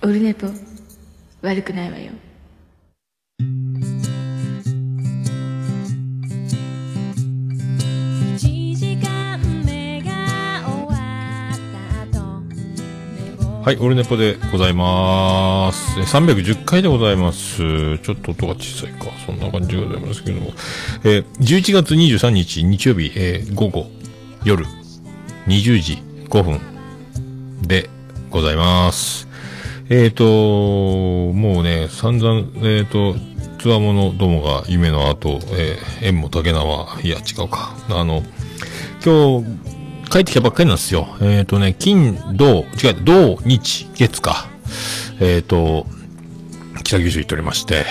オルネポ悪くないわよ1時間目が終わった後はい、オルネポでございます。え310回でございます。ちょっと音が小さいか。そんな感じでございますけども。えー11月23日日曜日、えー午後、夜、20時5分でございます。えっ、と、もうね、散々、えっ、と、つわものどもが夢の後、えー、縁も竹縄、いや、違うか。あの、今日、帰ってきたばっかりなんですよ。えっ、とね、金、土、違う、土、日、月か。えっ、と、北九州行っておりまして。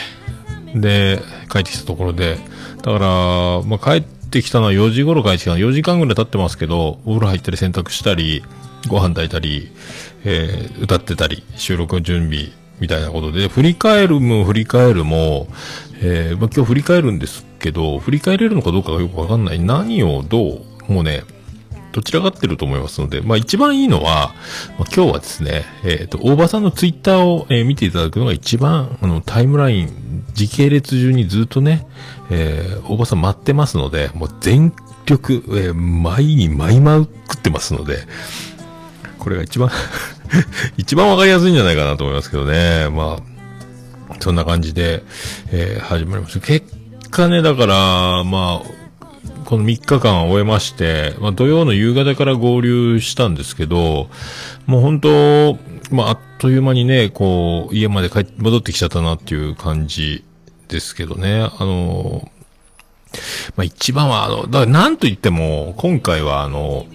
で、帰ってきたところで、だから、まあ、帰ってきたのは4時頃帰ってきたの。4時間ぐらい経ってますけど、お風呂入ったり洗濯したり、ご飯炊いたり、えー歌ってたり、収録の準備、みたいなことで、振り返るも振り返るも、えーまあ、今日振り返るんですけど、振り返れるのかどうかがよくわかんない。何をどう、もうね、どちらかってると思いますので、まあ一番いいのは、まあ、今日はですね、えっ、と、大場さんのツイッターを、えー見ていただくのが一番、あの、タイムライン、時系列中にずっとね、えー、大場さん待ってますので、もう全力、えー、舞に舞いまくってますので、これが一番、一番わかりやすいんじゃないかなと思いますけどね。まあ、そんな感じで、えー始まりました。結果ね、だから、まあ、この3日間終えまして、まあ、土曜の夕方から合流したんですけど、もう本当、まあ、あっという間にね、こう、家まで帰っ戻ってきちゃったなっていう感じですけどね。あの、まあ、一番は、あの、だからなんと言っても、今回はあの、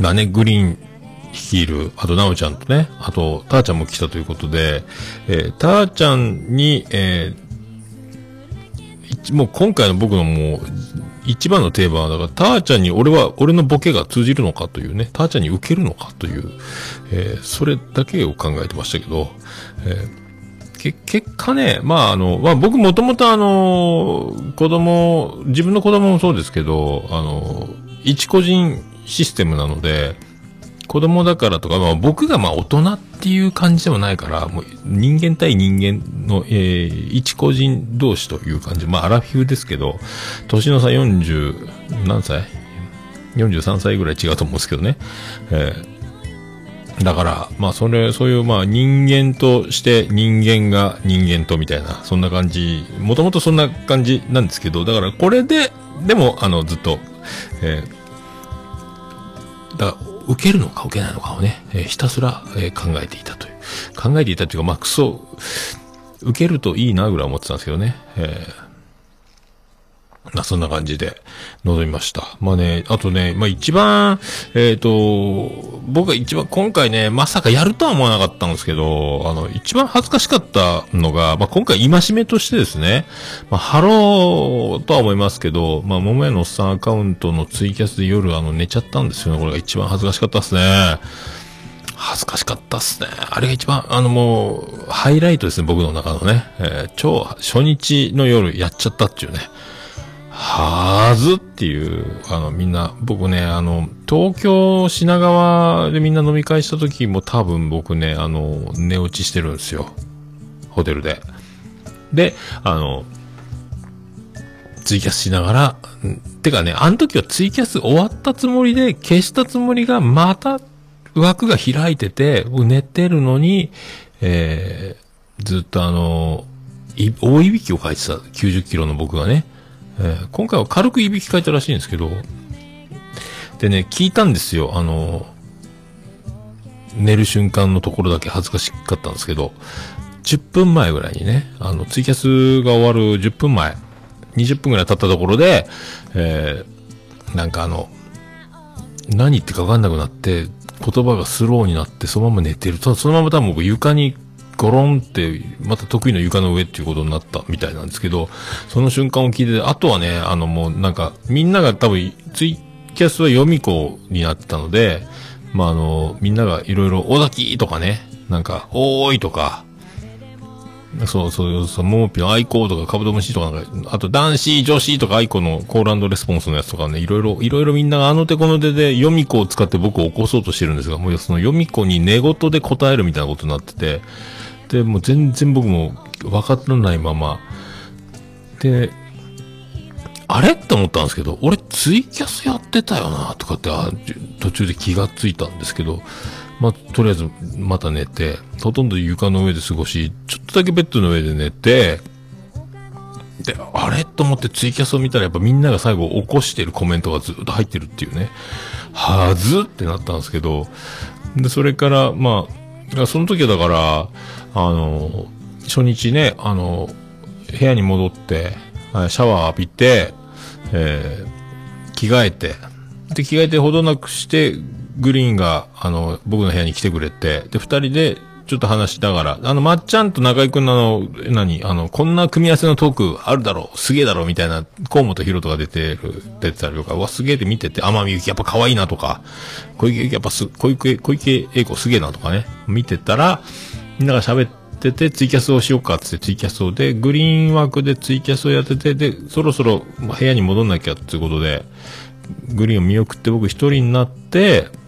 まあね、グリーン率いる、あと、なおちゃんとね、あと、たーちゃんも来たということで、えー、たーちゃんに、えーもう今回の僕のもう、一番の定番は、だから、たーちゃんに俺は、俺のボケが通じるのかというね、たーちゃんに受けるのかという、えーそれだけを考えてましたけど、えー、結果ね、まああの、まあ僕もともとあの、子供、自分の子供もそうですけど、あの、一個人システムなので、子供だからとか、まあ僕がまあ大人っていう感じでもないから、もう人間対人間の、えー一個人同士という感じ。まあアラフィフですけど、年の差40、何歳 ?43 歳ぐらい違うと思うんですけどね。えーだから、まあ、それ、そういう、まあ、人間として人間が人間とみたいな、そんな感じ、もともとそんな感じなんですけど、だから、これで、でも、あの、ずっと、えーだから、受けるのか受けないのかをね、えーひたすら、えー考えていたという。考えていたというか、まあ、クソ、受けるといいな、ぐらい思ってたんですけどね。えー、そんな感じで臨みました。まあね、あとね、まあ一番、えっ、と、僕が一番今回ね、まさかやるとは思わなかったんですけど、あの、一番恥ずかしかったのが、まあ今回戒めとしてですね、まあ貼ろうとは思いますけど、まあ桃屋のおっさんアカウントのツイキャスで夜あの寝ちゃったんですよね。これが一番恥ずかしかったですね。恥ずかしかったっすね。あれが一番、あのもう、ハイライトですね、僕の中のね。えー超、初日の夜やっちゃったっていうね。はーずっていう、あの、みんな、僕ね、あの、東京、品川でみんな飲み会した時も多分僕ね、あの、寝落ちしてるんですよ。ホテルで。で、あの、ツイキャスしながら、てかね、あの時はツイキャス終わったつもりで、消したつもりが、また枠が開いてて、寝てるのに、えー、ずっとあの、大いびきを書いてた、90キロの僕がね、えー今回は軽くいびきかいたらしいんですけど、でね、聞いたんですよ、あの、寝る瞬間のところだけ恥ずかしかったんですけど、10分前ぐらいにね、あの、ツイキャスが終わる10分前、20分ぐらい経ったところで、えーなんかあの、何言ってか分かんなくなって、言葉がスローになって、そのまま寝てる。と、そのまま多分僕床にゴロンって、また得意の床の上っていうことになったみたいなんですけど、その瞬間を聞いて、あとはね、あのもうなんか、みんなが多分、ツイキャスは読み子になってたので、まああの、みんながいろいろ、おだきとかね、なんか、おーいとか、そうそうそう、モモピのアイコーとかカブトムシとかなんか、あと男子、女子とか aiko のコールレスポンスのやつとかね、いろいろ、いろいろみんながあの手この手で読み子を使って僕を起こそうとしてるんですが、もうその読み子に寝言で答えるみたいなことになってて、で、もう全然僕も分からないまま、で、あれ？って思ったんですけど、俺ツイキャスやってたよな、とかって、あ途中で気がついたんですけど、まあ、とりあえず、また寝て、ほとんど床の上で過ごし、ちょっとだけベッドの上で寝て、で、あれ？と思ってツイキャスを見たらやっぱみんなが最後起こしてるコメントがずっと入ってるっていうね、はずってなったんですけど、で、それから、まあ、その時はだから、あの、初日ね、あの、部屋に戻って、シャワー浴びて、えー、着替えて、で、着替えてほどなくして、グリーンが、あの、僕の部屋に来てくれて、で、二人で、ちょっと話しながら、あの、まっちゃんと中井くんのあの、何、あの、こんな組み合わせのトークあるだろう、すげえだろう、みたいな、河本博とか出てる、出てたりとか、うわ、すげえって見てて、天海祐希やっぱ可愛いなとか、小池やっぱす、小池、小池栄子すげえなとかね、見てたら、みんなが喋ってて、ツイキャスをしようかってツイキャスをで、グリーン枠でツイキャスをやってて、で、そろそろ部屋に戻んなきゃっていうことで、グリーンを見送って僕一人になって、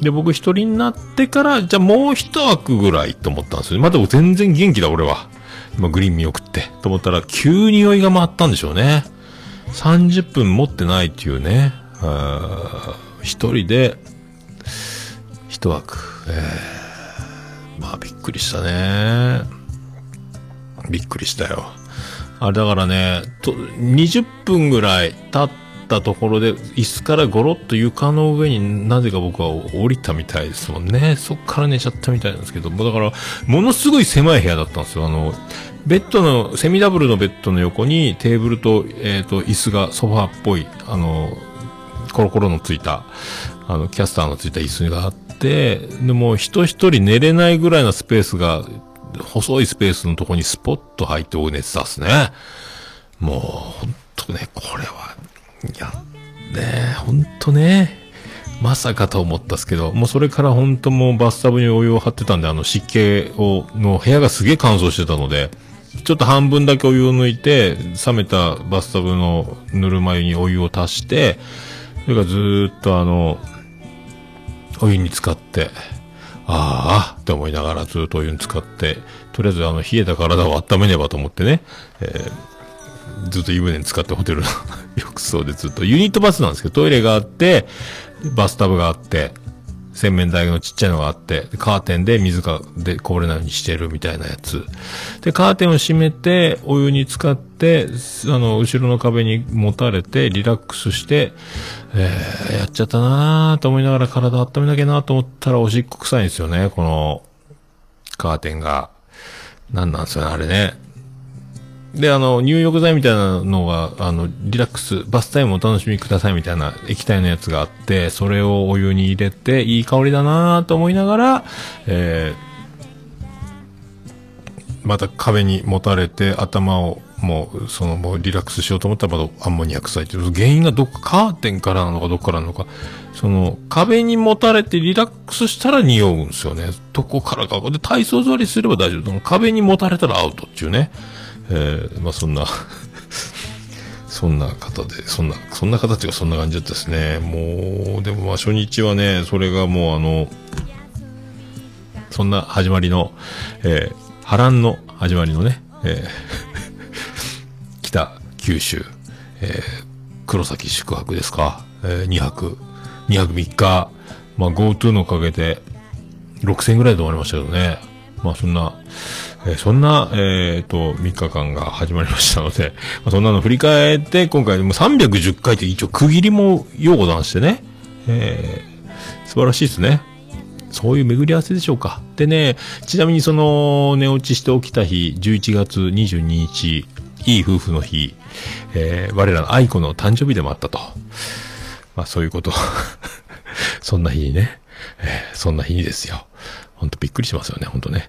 で、僕一人になってから、じゃあもう一枠ぐらいと思ったんですよ。まだ全然元気だ、俺は。今、グリーン見送って。と思ったら、急に酔いが回ったんでしょうね。30分持ってないっていうね。一人で、一枠。えー、まあ、びっくりしたね。びっくりしたよ。あれだからね、と、20分ぐらい経っ、ったところで、椅子からゴロッと床の上になぜか僕は降りたみたいですもんね。そっから寝ちゃったみたいなんですけど、だから、ものすごい狭い部屋だったんですよ。あの、ベッドの、セミダブルのベッドの横にテーブルと、えっ、ー、と、椅子がソファーっぽい、あの、コロコロのついた、あの、キャスターのついた椅子があって、でも人一人寝れないぐらいのスペースが、細いスペースのとこにスポッと入ってお寝てたっすね。もう、ほんとね、これは、いや、ねほんとね、まさかと思ったっすけど、もうそれから本当もうバスタブにお湯を張ってたんで、あの湿気を、の部屋がすげえ乾燥してたので、ちょっと半分だけお湯を抜いて、冷めたバスタブのぬるま湯にお湯を足して、それからずーっとあの、お湯に浸かって、ああ、って思いながらずっとお湯に浸かって、とりあえずあの冷えた体を温めねばと思ってね、えーずっと湯船に使ってホテルの 浴槽でずっと、ユニットバスなんですけど、トイレがあって、バスタブがあって、洗面台のちっちゃいのがあって、カーテンで水がでこぼれないようにしてるみたいなやつ。で、カーテンを閉めて、お湯に浸かって、あの、後ろの壁に持たれて、リラックスして、えー、やっちゃったなーと思いながら体温めなきゃなと思ったらおしっこ臭いんですよね、この、カーテンが。なんなんすよね、あれね。で、あの、入浴剤みたいなのが、あの、リラックス、バスタイムお楽しみくださいみたいな液体のやつがあって、それをお湯に入れて、いい香りだなと思いながら、えー、また壁に持たれて、頭を、もう、その、もうリラックスしようと思ったら、またアンモニア臭いっていう、原因がどっか、カーテンからなのかどっからなのか、その、壁に持たれてリラックスしたら匂うんですよね。どこからか。で、体操座りすれば大丈夫。壁に持たれたらアウトっていうね。えー、まあそんな そんな方で、そんな、そんな形がそんな感じだったですね。もう、でもまあ初日はね、それがもうあの、そんな始まりの、えー、波乱の始まりのね、えー、北九州、えー、黒崎宿泊ですか、えー、2泊、2泊3日、まあ GoTo のおかげで6000円ぐらいで終わりましたけどね。まあそんな、えー、そんな、えっ、ー、と、3日間が始まりましたので、まあ、そんなの振り返って、今回も310回って一応区切りも用語談してね、えー、素晴らしいですね。そういう巡り合わせでしょうか。でね、ちなみにその、寝落ちして起きた日、11月22日、いい夫婦の日、えー、我らの愛子の誕生日でもあったと。まあそういうこと。そんな日にね、えー、そんな日にですよ。ほんとびっくりしますよね、ほんとね。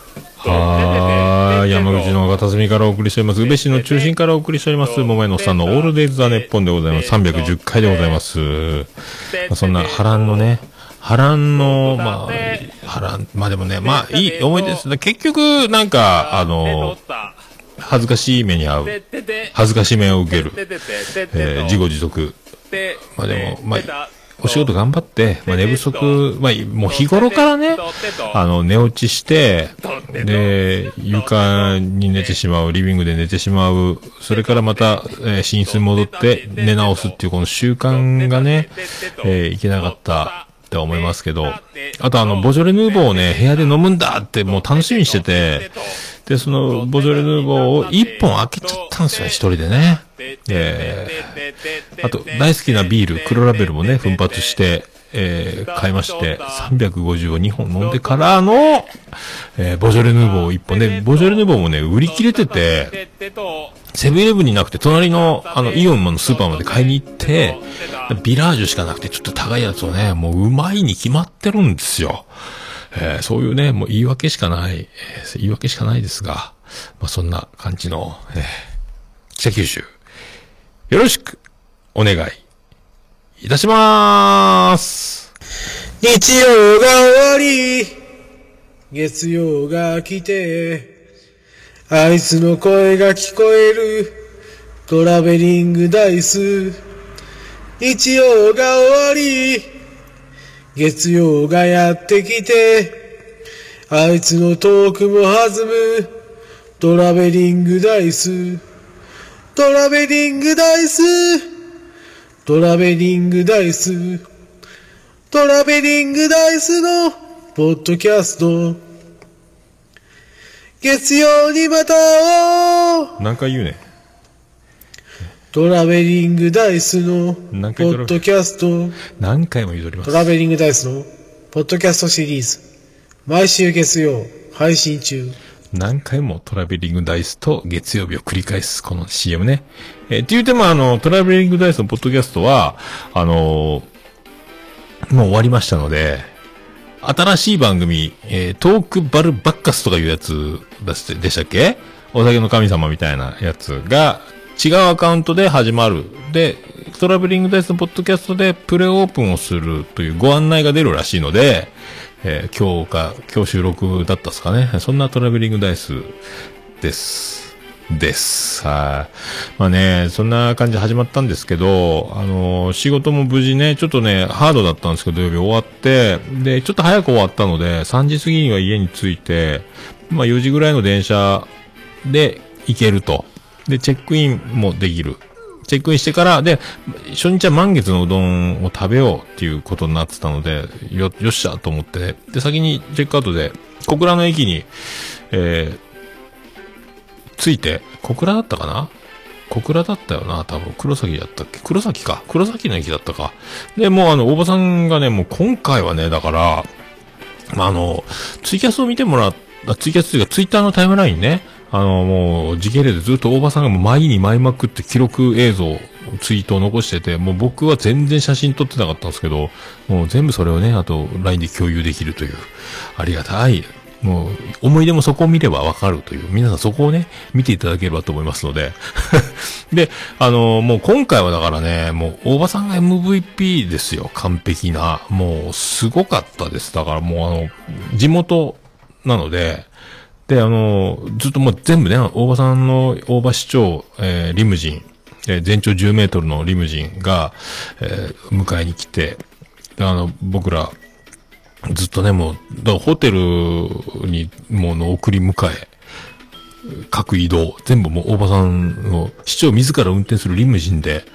はい、山口の片隅からお送りしております。宇部市の中心からお送りしております。桃屋のさんのオールデイズ・ザ・ネッポンでございます。310回でございます。まあ、そんな波乱のね、波乱の、まあ、波乱、まあでもね、まあいい思い出です。結局、なんか、あの、恥ずかしい目に遭う。恥ずかしい目を受ける。えー、自業自得。まあでも、まあ、お仕事頑張って、まあ寝不足、まあもう日頃からね、あの、寝落ちして、で、床に寝てしまう、リビングで寝てしまう、それからまた、えー寝室に戻って寝直すっていうこの習慣がね、えーいけなかったって思いますけど、あとあの、ボジョレ・ヌーボーをね、部屋で飲むんだってもう楽しみにしてて、で、その、ボジョレ・ヌーボーを一本開けちゃったんですよ、一人でね。えー、あと、大好きなビール、黒ラベルもね、奮発して、えー、買いまして、350を2本飲んでからの、えー、ボジョレ・ヌーボーを1本で、ボジョレ・ヌーボーもね、売り切れてて、セブンイレブンになくて、隣の、あの、イオンのスーパーまで買いに行って、ビラージュしかなくて、ちょっと高いやつをね、もううまいに決まってるんですよ。えーそういうね、もう言い訳しかない、えー言い訳しかないですが、まあ、そんな感じの、えー北九州、よろしく、お願い、いたしまーす。日曜が終わり、月曜が来て、あいつの声が聞こえる、トラベリングダイス。日曜が終わり、月曜がやってきて、あいつのトークも弾む、トラベリングダイス。トラベリングダイス。トラベリングダイス。トラベリングダイスのポッドキャスト。月曜にまた会おう何回言うね。トラベリングダイスのポ何回トラッドキャスト。何回も言うとります。トラベリングダイスのポッドキャストシリーズ。毎週月曜配信中。何回もトラベリングダイスと月曜日を繰り返す、この CM ね。えーって言うても、あの、トラベリングダイスのポッドキャストは、あのーもう終わりましたので、新しい番組、えートークバルバッカスとかいうやつだしでしたっけ？お酒の神様みたいなやつが、違うアカウントで始まる。で、トラベリングダイスのポッドキャストでプレオープンをするというご案内が出るらしいので、えー今日か、今日収録だったっすかね。そんなトラベリングダイスです。です。はい。まあね、そんな感じで始まったんですけど、あのー仕事も無事ね、ちょっとね、ハードだったんですけど、土曜日終わって、で、ちょっと早く終わったので、3時過ぎには家に着いて、まあ4時ぐらいの電車で行けると。で、チェックインもできる。チェックインしてから、で、初日は満月のうどんを食べようっていうことになってたので、よ、よっしゃと思って、で、先にチェックアウトで、小倉の駅に、えー、着いて、小倉だったかな？小倉だったよな、多分。黒崎だったっけ？黒崎か。黒崎の駅だったか。で、もうあの、大場さんがね、もう今回はね、だから、まあ、あの、ツイキャスを見てもらっあツイキャスというか、ツイッターのタイムラインね、あの、もう、時系列でずっと大場さんがもう舞に舞いまくって記録映像、ツイートを残してて、もう僕は全然写真撮ってなかったんですけど、もう全部それをね、あと、LINE で共有できるという、ありがたい、もう、思い出もそこを見ればわかるという、皆さんそこをね、見ていただければと思いますので。で、あの、もう今回はだからね、もう、大場さんが MVP ですよ。完璧な。もう、すごかったです。だからもうあの、地元なので、で、あの、ずっともう全部ね、大場さんの大場市長、えーリムジン、えー全長10メートルのリムジンが、えー迎えに来て、あの、僕ら、ずっとね、もう、だホテルに、もうの送り迎え、各移動、全部もう大場さんの市長自ら運転するリムジンで、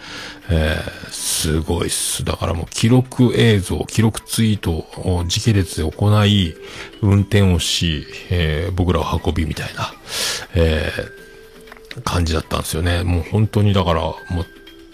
えーすごいっす。だからもう記録映像、記録ツイートを時系列で行い、運転をし、えー僕らを運びみたいな、えー感じだったんですよね。もう本当にだから、もう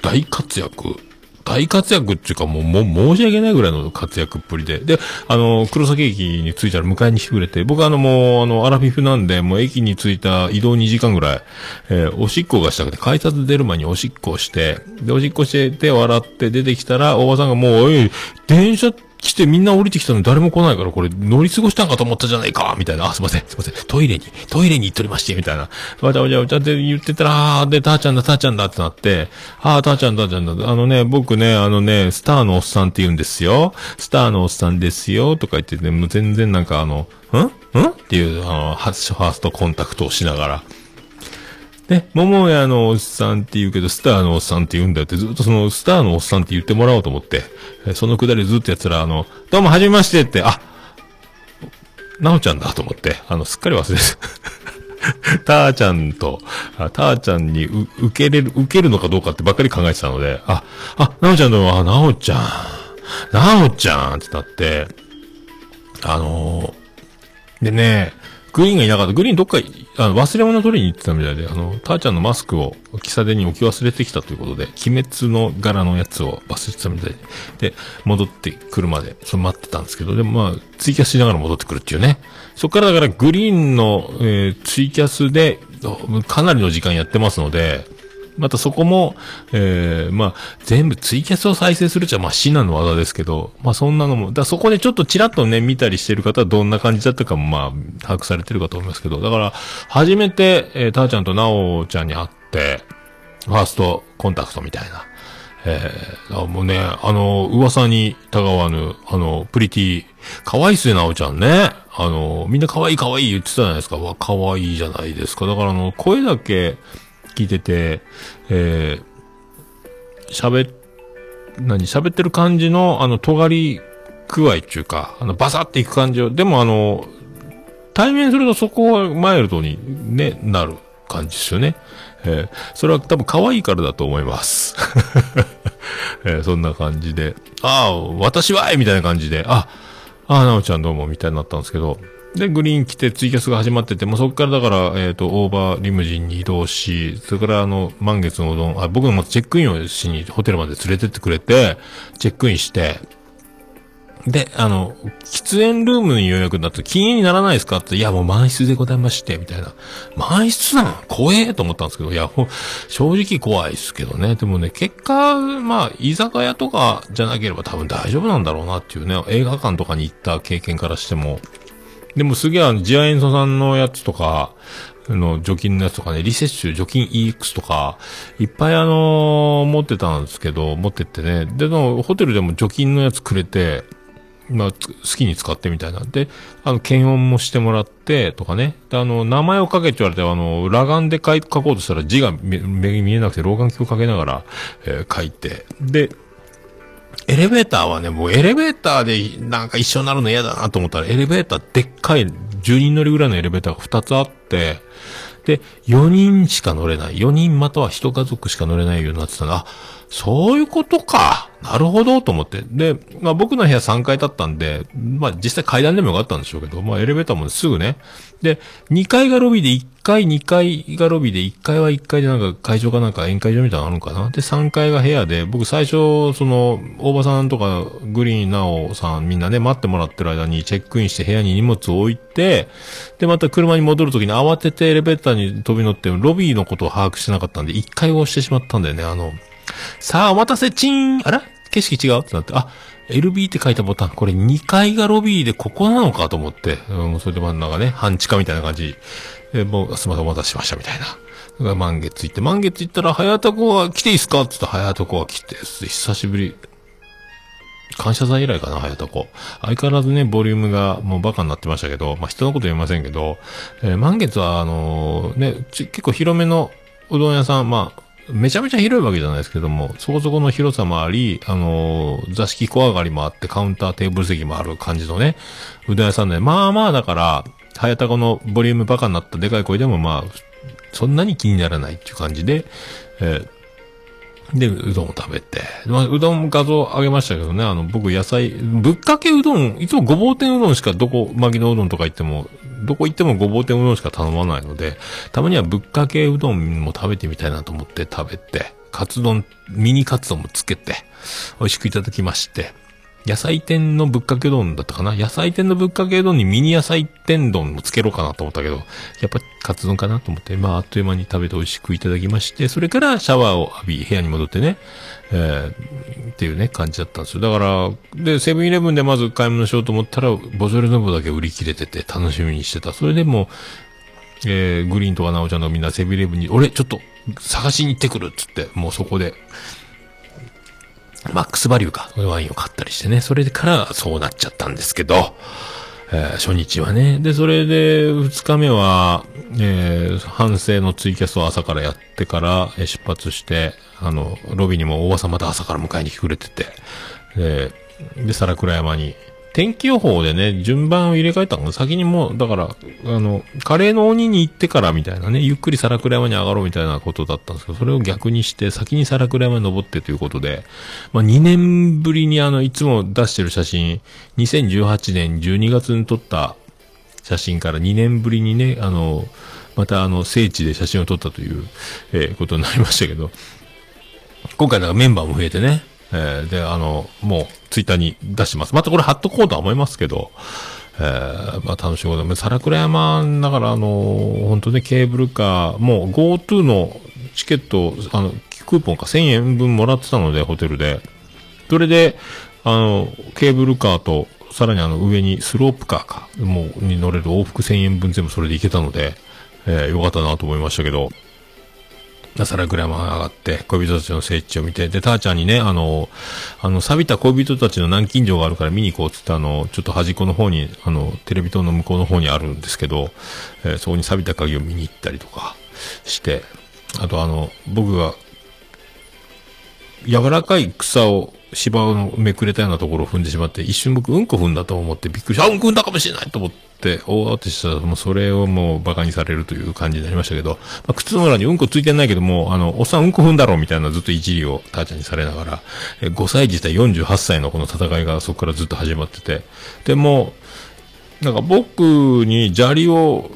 大活躍。大活躍っていうかもう、もう申し訳ないぐらいの活躍っぷりで。で、あの、黒崎駅に着いたら迎えに来てくれて、僕はあのもう、あの、アラフィフなんで、もう駅に着いた移動2時間ぐらい、えーおしっこがしたくて、改札出る前におしっこして、で、おしっこして手を洗って出てきたら、おばさんがもう、おい、電車って来てみんな降りてきたのに誰も来ないから、これ乗り過ごしたんかと思ったじゃないかみたいな。あ、すいません、すいません。トイレに、トイレに行っておりまして、みたいな。わちゃわちゃわちゃって言ってたら、あーで、たーちゃんだ、たーちゃんだってなって、あー、たーちゃん、たーちゃんだ。あのね、僕ね、あのね、スターのおっさんって言うんですよ。スターのおっさんですよ、とか言ってね、もう全然なんかあの、ん？ん？っていう、あの、初ファーストコンタクトをしながら。ね、桃屋のおっさんって言うけど、スターのおっさんって言うんだよって、ずっとその、スターのおっさんって言ってもらおうと思って、そのくだりずっとやったら、あの、どうも、はじめましてって、あ、なおちゃんだと思って、あの、すっかり忘れて。たーちゃんと、あたーちゃんに受けれる、受けるのかどうかってばっかり考えてたので、あ、あ、なおちゃんどうも、あ、なおちゃん、なおちゃんってなって、あのーでね、グリーンがいなかった。グリーンどっか、あの、忘れ物取りに行ってたみたいで、あの、たーちゃんのマスクを、喫茶店に置き忘れてきたということで、鬼滅の柄のやつを忘れてたみたいで、で、戻ってくるまで、その待ってたんですけど、でもまあ、ツイキャスしながら戻ってくるっていうね。そっからだから、グリーンの、えーツイキャスで、かなりの時間やってますので、またそこも、えー、まあ、全部ツイキャスを再生するっちゃ、まあ、至難の技ですけど、まあ、そんなのも、だそこでちょっとチラッとね、見たりしてる方はどんな感じだったかも、まあ、把握されてるかと思いますけど、だから、初めて、えー、たーちゃんとなおちゃんに会って、ファーストコンタクトみたいな。えー、もうね、あの、噂にたがわぬ、あの、プリティ、可愛いっすね、なおちゃんね。あの、みんな可愛い可愛い言ってたじゃないですか。わ、可愛いじゃないですか。だからあの、声だけ聞いてて、えー、喋っ、何、喋ってる感じの、あの、尖り具合っていうか、あの、バサっていく感じを、でもあの、対面するとそこはマイルドにね、なる感じですよね。えーそれは多分可愛いからだと思います。えーそんな感じで、ああ、私はいみたいな感じで、あ、ああ、なおちゃんどうもみたいになったんですけど、で、グリーン来てツイキャスが始まってて、もうそこからだから、えっ、と、オーバーリムジンに移動し、それからあの、満月のうどん、あ、僕のまずチェックインをしにホテルまで連れてってくれて、チェックインして、で、あの、喫煙ルームに予約だと禁煙にならないですかって、いや、もう満室でございまして、みたいな。満室なん？怖えと思ったんですけど、いや、ほ正直怖いですけどね。でもね、結果、まあ、居酒屋とかじゃなければ多分大丈夫なんだろうなっていうね、映画館とかに行った経験からしても。でもすげえあの、ジアエンソさんのやつとか、あの、除菌のやつとかね、リセッシュ、除菌 EX とか、いっぱいあのー持ってたんですけど、持ってってね。で、のホテルでも除菌のやつくれて、まあ、好きに使ってみたいな。で、あの、検温もしてもらって、とかね。で、あの、名前を書けって言われて、あの、裸眼で書こうとしたら字が見見見えなくて、老眼鏡をかけながら、えー書いて。で、エレベーターはね、もうエレベーターでなんか一緒になるの嫌だなと思ったら、エレベーターでっかい10人乗りぐらいのエレベーターが2つあって、で、4人しか乗れない。4人または1家族しか乗れないようになってたの。あ、そういうことか。なるほど、と思って。で、まあ僕の部屋3階だったんで、まあ実際階段でもよかったんでしょうけど、まあエレベーターもすぐね。で、2階がロビーで1階、2階がロビーで1階は1階でなんか会場かなんか宴会場みたいなのあるのかな？で、3階が部屋で、僕最初、その、大場さんとかグリーンナオさんみんなね、待ってもらってる間にチェックインして部屋に荷物を置いて、で、また車に戻るときに慌ててエレベーターに飛び乗って、ロビーのことを把握してなかったんで、1階を押してしまったんだよね。あの、さあ、お待たせ、チーンあら？景色違う？ってなって、あ、LB って書いたボタン、これ2階がロビーでここなのかと思って、うん、それで真ん中ね、半地下みたいな感じ。で、もう、すみません、お待たせしました、みたいな。だから満月行って、満月行ったら、早田子は来ていいっすか？って言ったら、早田子は来て、久しぶり。感謝祭以来かな、早田子。相変わらずね、ボリュームがもうバカになってましたけど、まあ、人のこと言いませんけど、えー満月は、あのーね、結構広めのうどん屋さん、まあ、めちゃめちゃ広いわけじゃないですけども、そこそこの広さもあり、あのー座敷小上がりもあって、カウンターテーブル席もある感じのね、うどん屋さんで、まあまあだから、早田子のボリュームバカになったでかい声でもまあ、そんなに気にならないっていう感じで、えーで、うどんを食べて。まあ、うどん画像あげましたけどね、あの、僕野菜、ぶっかけうどん、いつもごぼう天うどんしかどこ、巻きのうどんとか行っても、どこ行ってもごぼう天うどんしか頼まないので、たまにはぶっかけうどんも食べてみたいなと思って食べて、カツ丼、ミニカツ丼もつけて、美味しくいただきまして。野菜天のぶっかけ丼だったかな？野菜天のぶっかけ丼にミニ野菜天丼もつけろかなと思ったけど、やっぱカツ丼かなと思って、まああっという間に食べて美味しくいただきまして、それからシャワーを浴び、部屋に戻ってね、えー、っていうね、感じだったんですよ。だから、で、セブンイレブンでまず買い物しようと思ったら、ボジョレ・ヌーボだけ売り切れてて楽しみにしてた。それでも、えー、グリーンとかナオちゃんのみんなセブンイレブンに、俺ちょっと探しに行ってくるっつって、もうそこで、マックスバリューか、ワインを買ったりしてね、それからそうなっちゃったんですけど、えー初日はね。で、それで、2日目は、えー反省のツイキャスを朝からやってから、え出発して、あの、ロビーにも大場さんまた朝から迎えに来てくれてて、で、で、皿倉山に、天気予報でね、順番を入れ替えたの先にもう、だから、あの、カレーの鬼に行ってからみたいなね、ゆっくり皿倉山に上がろうみたいなことだったんですけど、それを逆にして、先に皿倉山に登ってということで、まあ、2年ぶりにあの、いつも出してる写真、2018年12月に撮った写真から2年ぶりにね、あの、またあの、聖地で写真を撮ったという、えーことになりましたけど、今回だからメンバーも増えてね、えーで、あの、もう、ツイッターに出します。またこれ貼っとこうとは思いますけど、えーまあ楽しいことで、皿倉山、だからあの、本当ね、ケーブルカー、もう GoTo のチケット、あの、クーポンか1000円分もらってたので、ホテルで。それで、あの、ケーブルカーと、さらにあの上にスロープカーか、もう、に乗れる往復1000円分全部それで行けたので、えーよかったなと思いましたけど、皿倉山が上がって、恋人たちの聖地を見て、で、ターちゃんにね、あの、あの、錆びた恋人たちの南京錠があるから見に行こうって言って、あの、ちょっと端っこの方に、あの、テレビ塔の向こうの方にあるんですけど、えーそこに錆びた鍵を見に行ったりとかして、あとあの、僕が、柔らかい草を、芝のめくれたようなところを踏んでしまって、一瞬僕うんこ踏んだと思ってびっくりして、あ、うんこ踏んだかもしれないと思って、大慌てしたら、もうそれをもう馬鹿にされるという感じになりましたけど、まあ、靴の裏にうんこついてないけども、あの、おっさんうんこ踏んだろうみたいなずっといじりをターちゃんにされながら、え5歳児対48歳のこの戦いがそこからずっと始まってて、でも、なんか僕に砂利を、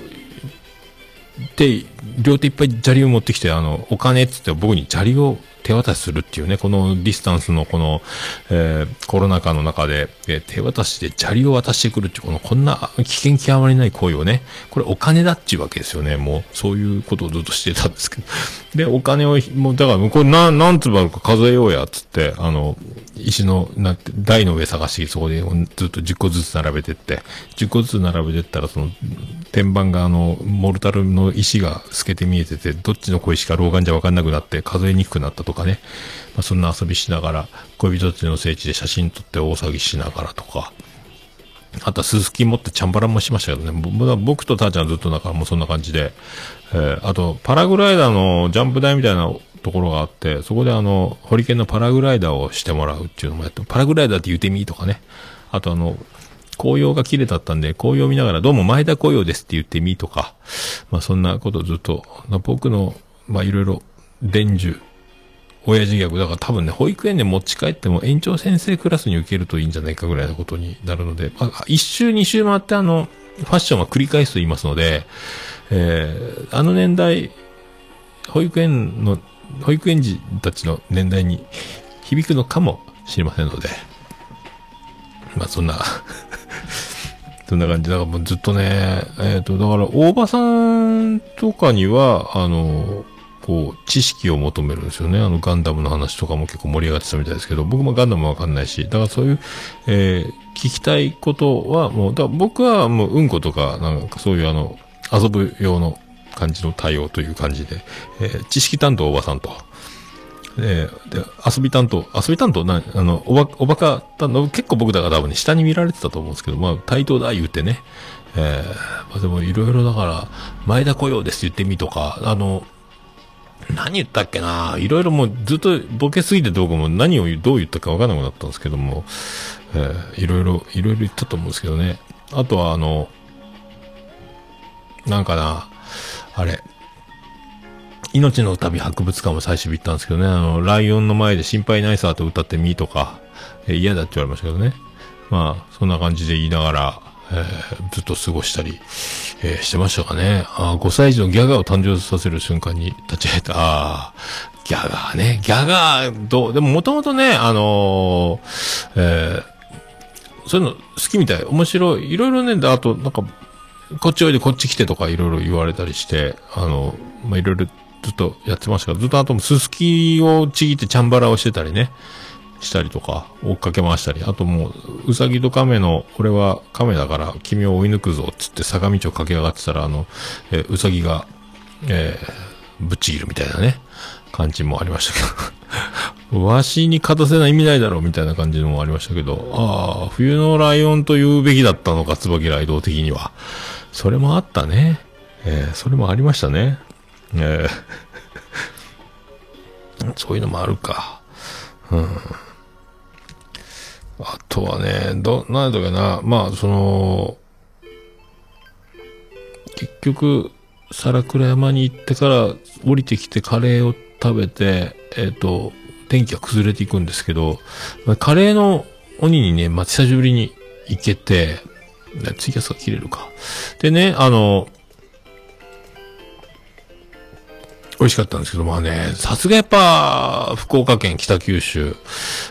手、両手いっぱい砂利を持ってきて、あの、お金っつって僕に砂利を手渡しするっていうね、このディスタンスのこの、えーコロナ禍の中で、えー手渡しで砂利を渡してくるっていう、この、こんな危険極まりない行為をね、これお金だっていうわけですよね、もう、そういうことをずっとしてたんですけど。で、お金を、もう、だから、これな、何粒あるか数えようや、つって、あの、石の、なって、台の上探して、そこでずっと10個ずつ並べてって、10個ずつ並べてったら、その、天板があの、モルタルの石が透けて見えてて、どっちの小石か老眼じゃわかんなくなって、数えにくくなったとかね。まあ、そんな遊びしながら、恋人たちの聖地で写真撮って大騒ぎしながらとか、あとはススキ持ってチャンバラもしましたけどね。僕とターちゃんずっとなんかもうそんな感じで、えーあと、パラグライダーのジャンプ台みたいなところがあって、そこであの、ホリケンのパラグライダーをしてもらうっていうのもやって、パラグライダーって言うてみとかね。あとあの、紅葉が綺麗だったんで、紅葉を見ながら、どうも前田紅葉ですって言ってみとか、まあそんなことずっと、僕の、まあいろいろ、伝授、親父ギャグ、だから多分ね、保育園で持ち帰っても園長先生クラスに受けるといいんじゃないかぐらいのことになるので、まあ、一周二周回ってあの、ファッションは繰り返すと言いますので、えー、あの年代、保育園の、保育園児たちの年代に 響くのかもしれませんので、まあそんな、そんな感じ。だからもうずっとね、えっ、と、だから大場さんとかには、あの、こう、知識を求めるんですよね。あの、ガンダムの話とかも結構盛り上がってたみたいですけど、僕もガンダムわかんないし、だからそういう、えー聞きたいことは、もう、だ僕はもう、うんことか、なんかそういうあの、遊ぶ用の感じの対応という感じで、えー知識担当おばさんと、えーで、遊び担当、遊び担当な、あの、おば、おばか担当、結構僕だから多分、下に見られてたと思うんですけど、まあ、対等だ言ってね、えーまあでもいろいろだから、前田雇用です言ってみとか、あの、何言ったっけな？いろいろもうずっとボケすぎてどうも何をどう言ったか分からなくなったんですけども、えーいろいろ、いろいろ言ったと思うんですけどね。あとはあの、なんかな、あれ、命の旅博物館も最初行ったんですけどね、あの、ライオンの前で心配ないさと歌ってみとか、えー嫌だって言われましたけどね。まあ、そんな感じで言いながら、えーずっと過ごしたり、えーしてましたかね。あ5歳児のギャガーを誕生させる瞬間に立ち会えた。あーギャガーね。ギャガー、どう、でももともとね、あのーえーそういうの好きみたい。面白い。いろいろね、あと、なんか、こっちおいでこっち来てとかいろいろ言われたりして、あの、まあ、いろいろずっとやってましたが、ずっとあともすすきをちぎってチャンバラをしてたりね、したりとか、追っかけ回したり、あともう、うさぎと亀の、俺は亀だから君を追い抜くぞ、つって坂道を駆け上がってたら、あの、えーうさぎが、えーぶっちぎるみたいなね、感じもありましたけど。わしに勝たせない意味ないだろうみたいな感じのもありましたけど、ああ、冬のライオンと言うべきだったのか、椿ライド的には。それもあったね。えーそれもありましたね。えー そういうのもあるか。うん。あとはね、ど、なんだっけな、まあ、その、結局、皿倉山に行ってから降りてきてカレーを食べて、えっ、と、天気が崩れていくんですけど、カレーの鬼にね、まあ、久しぶりに行けて、ねツイキャスが切れるか。でね、あの、美味しかったんですけど、まあね、さすがやっぱ、福岡県北九州、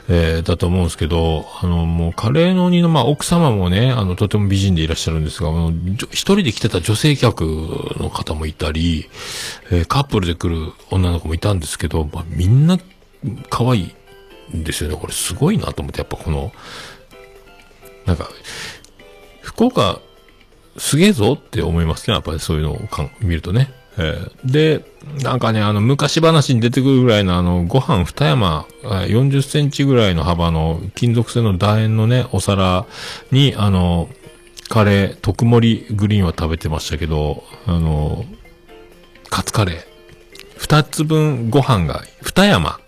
えーだと思うんですけど、あの、もうカレーの鬼の、まあ奥様もね、あの、とても美人でいらっしゃるんですが、あの一人で来てた女性客の方もいたり、えーカップルで来る女の子もいたんですけど、まあみんな可愛いんですよね。これすごいなと思って、やっぱこの、なんか、福岡、すげえぞって思いますね。やっぱりそういうのを見るとね。えーで、なんかね、あの、昔話に出てくるぐらいのあの、ご飯二山、40センチぐらいの幅の金属製の楕円のね、お皿に、あの、カレー、特盛りグリーンは食べてましたけど、あの、カツカレー。二つ分ご飯が二山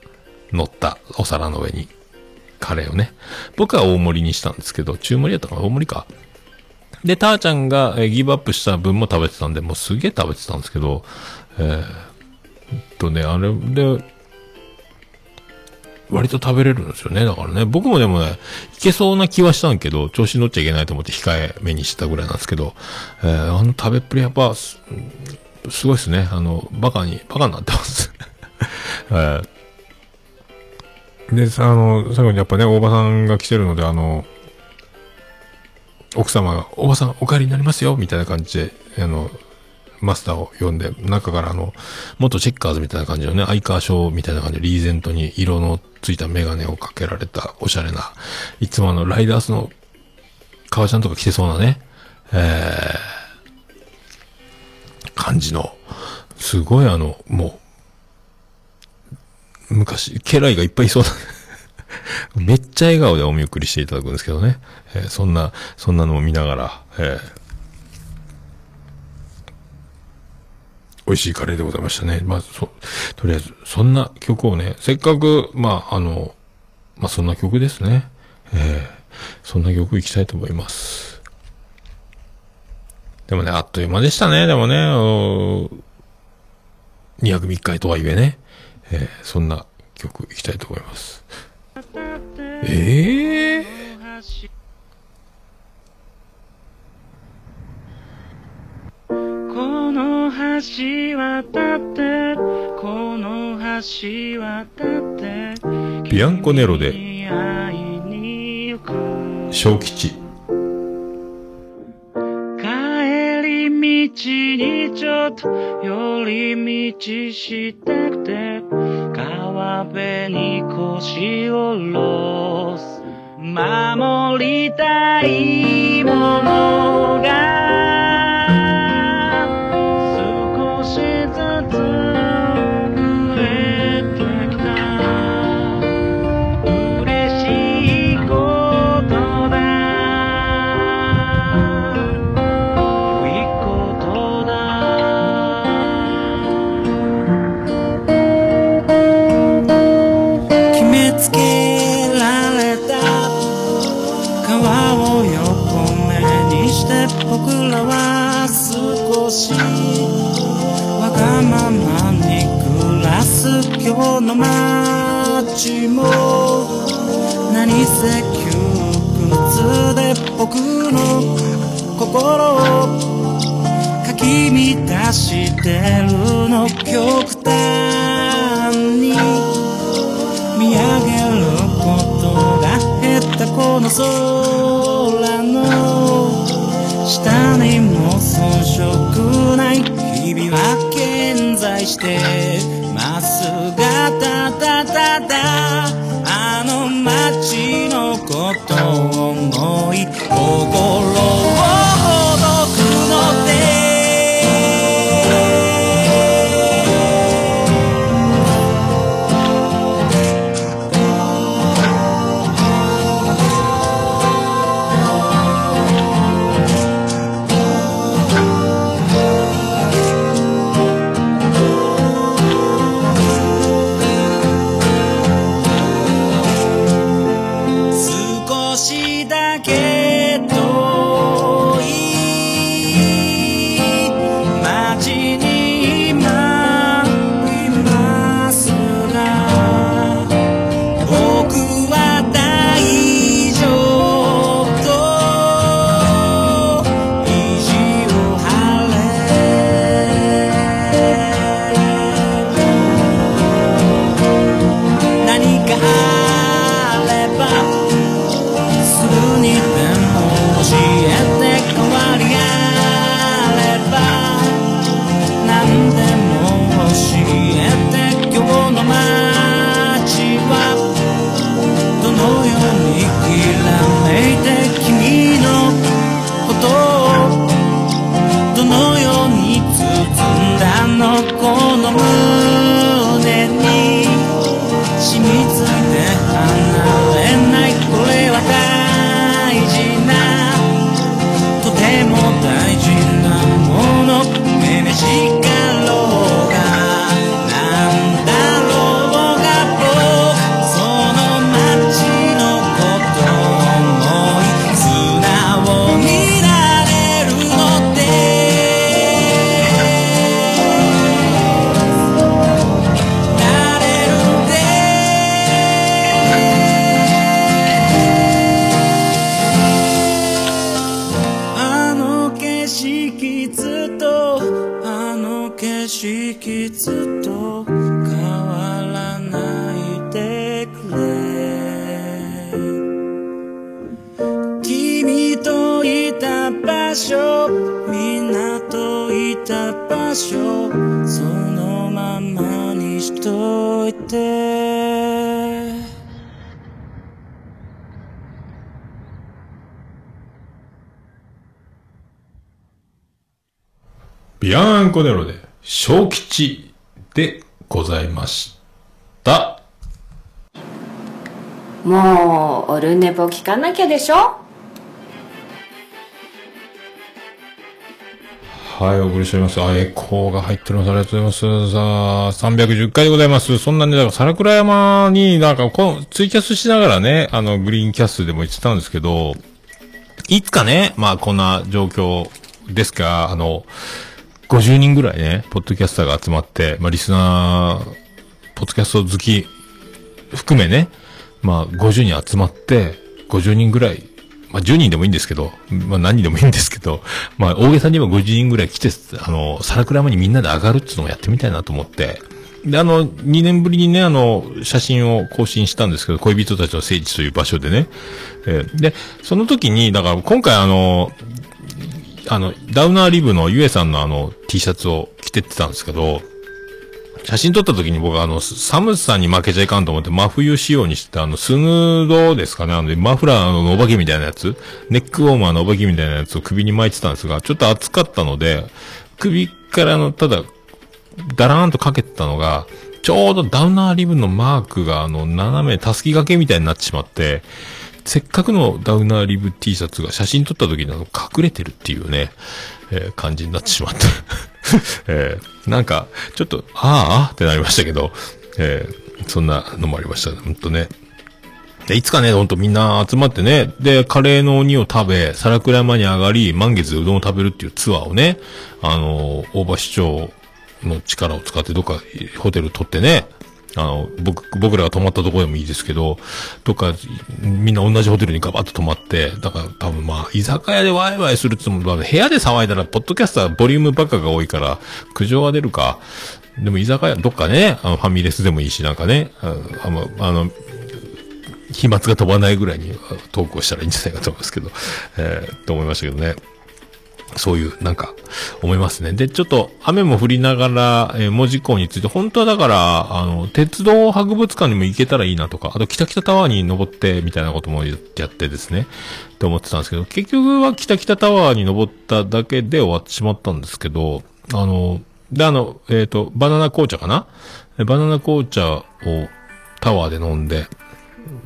乗ったお皿の上に、カレーをね。僕は大盛りにしたんですけど、中盛りやったかな？大盛りか。で、ターちゃんが、ギブアップした分も食べてたんで、もうすげえ食べてたんですけど、えー、えっとね、あれで、割と食べれるんですよね。だからね、僕もでもね、いけそうな気はしたんけど、調子乗っちゃいけないと思って控えめにしたぐらいなんですけど、えーあの食べっぷりやっぱ、すすごいですね。あの、バカに、バカになってます。えーで、あの、最後にやっぱね、大場さんが来てるので、あの、奥様が、おばさんお帰りになりますよみたいな感じで、あの、マスターを呼んで、中からあの、元チェッカーズみたいな感じのね、アイカーショーみたいな感じで、リーゼントに色のついたメガネをかけられた、おしゃれな、いつもあの、ライダースの、革ちゃんとか着てそうなね、えー、感じの、すごいあの、もう、昔、家来がいっぱいいそうな、めっちゃ笑顔でお見送りしていただくんですけどね。えーそんな、そんなのを見ながら、えー美味しいカレーでございましたね。まあ、そ、とりあえず、そんな曲をね、せっかく、まあ、あの、まあ、そんな曲ですね。えーそんな曲いきたいと思います。でもね、あっという間でしたね。でもね、2泊3日とはいえね、えーそんな曲いきたいと思います。ええこの橋渡ってこの橋渡ってビアンコネロで小吉。帰り道にちょっと寄り道したくて川辺に腰を下ろす。守りたいものが心をかき乱してるの極端に見上げることが減ったこの空の下にも遜色ない日々は健在してでございました。もうオルネポ聞かなきゃでしょ？はい、お送りしております。あ、エコーが入ってます。ありがとうございます。さあ、310回でございます。そんなね、だから、皿倉山になんか、この、ツイキャスしながらね、あの、グリーンキャスでも言ってたんですけど、いつかね、まあ、こんな状況ですが、あの、50人ぐらいね、ポッドキャスターが集まって、まあ、リスナー、ポッドキャスト好き含めね、まあ、50人集まって、50人ぐらい、まあ、10人でもいいんですけど、まあ、何人でもいいんですけど、まあ、大げさに言えば50人ぐらい来て、あの、皿倉山にみんなで上がるっていうのをやってみたいなと思って、で、あの、2年ぶりにね、あの、写真を更新したんですけど、恋人たちの聖地という場所でね。えーで、その時に、だから今回あの、あの、ダウナーリブのゆえさんのあの、T シャツを着てってたんですけど、写真撮った時に僕はあの、寒さに負けちゃいかんと思って真冬仕様にしてた、あの、スヌードですかね、あの、マフラーのお化けみたいなやつ、ネックウォーマーのお化けみたいなやつを首に巻いてたんですが、ちょっと暑かったので、首からの、ただ、だらーんとかけてたのが、ちょうどダウナーリブのマークがあの、斜め、たすき掛けみたいになってしまって、せっかくのダウナーリブ T シャツが写真撮った時に隠れてるっていうね、えー感じになってしまった。えーなんか、ちょっと、ああってなりましたけど、えーそんなのもありました。ほんとね。で、いつかね、ほんとみんな集まってね、で、カレーの鬼を食べ、皿倉山に上がり、満月うどんを食べるっていうツアーをね、あの、大場市長の力を使ってどっかホテル取ってね、あの、僕、僕らが泊まったところでもいいですけど、どっか、みんな同じホテルにガバッと泊まって、だから多分まあ、居酒屋でワイワイするって言っても、部屋で騒いだら、ポッドキャスターボリュームばっかが多いから、苦情が出るか。でも居酒屋、どっかね、あの、ファミレスでもいいし、なんかね、あの、あの、飛沫が飛ばないぐらいにあトークをしたらいいんじゃないかと思いますけど、えー、と思いましたけどね。そういう、なんか、思いますね。で、ちょっと、雨も降りながら、えー文字港について、本当はだから、あの、鉄道博物館にも行けたらいいなとか、あと、北北タワーに登って、みたいなこともやってですね、って思ってたんですけど、結局は北北タワーに登っただけで終わってしまったんですけど、あの、で、あの、えっ、と、バナナ紅茶かな？バナナ紅茶をタワーで飲んで、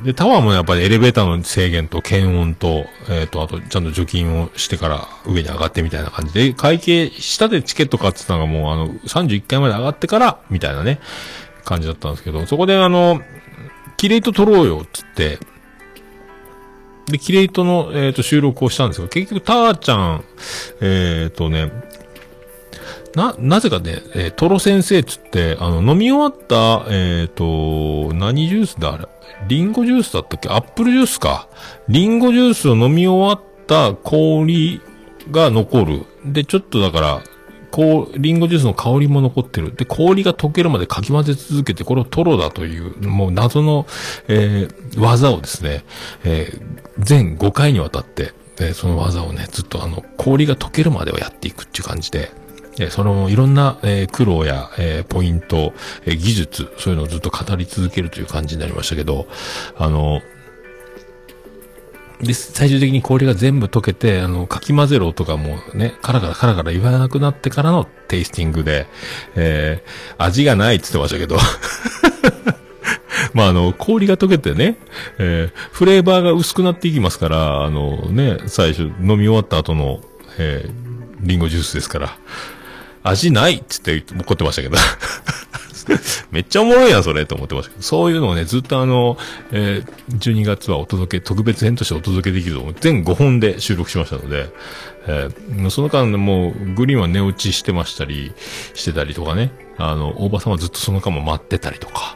で、タワーもやっぱりエレベーターの制限と検温と、えっ、と、あと、ちゃんと除菌をしてから上に上がってみたいな感じで、会計、下でチケット買ってたのがもう、あの、31階まで上がってから、みたいなね、感じだったんですけど、そこであの、キレイト取ろうよ、つって、で、キレイトの、えっ、と、収録をしたんですけど、結局、タワーちゃん、えっ、とね、な、なぜかね、えートロ先生つって、あの、飲み終わった、えっ、と、何ジュースだあれ。リンゴジュースだったっけ？アップルジュースか。リンゴジュースを飲み終わった氷が残る。で、ちょっとだから、こう、リンゴジュースの香りも残ってる。で、氷が溶けるまでかき混ぜ続けて、これをトロだという、もう謎の、えー技をですね、えー全5回にわたって、えーその技をね、ずっとあの、氷が溶けるまでをやっていくっていう感じで、えその、いろんな、え苦労や、えポイント、え技術、そういうのをずっと語り続けるという感じになりましたけど、あの、で、最終的に氷が全部溶けて、あの、かき混ぜろとかもね、カラカラカラカラ言わなくなってからのテイスティングで、えー味がないって言ってましたけど、まあ、あの、氷が溶けてね、えーフレーバーが薄くなっていきますから、あのね、最初飲み終わった後の、えーリンゴジュースですから、味ないっつって怒ってましたけど。めっちゃおもろいやん、それ、と思ってましたけど。そういうのをね、ずっとあの、えー12月はお届け、特別編としてお届けできると思う。全5本で収録しましたので、えーその間もう、グリーンは寝落ちしてましたり、してたりとかね。あの、大場さんはずっとその間も待ってたりとか、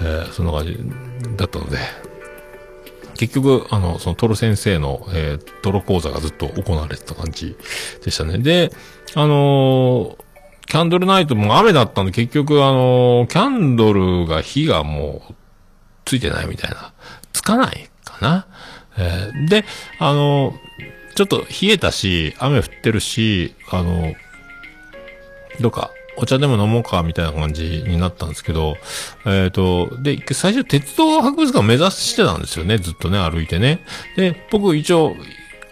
えーそんな感じだったので、結局、あの、そのトロ先生の、えートロ講座がずっと行われてた感じでしたね。で、あのーキャンドルナイトも雨だったんで、結局、あのーキャンドルが火がもう、ついてないみたいな。つかないかな。えーで、あのーちょっと冷えたし、雨降ってるし、あのーどうか、お茶でも飲もうか、みたいな感じになったんですけど、えっ、と、で、最初鉄道博物館を目指してたんですよね、ずっとね、歩いてね。で、僕一応、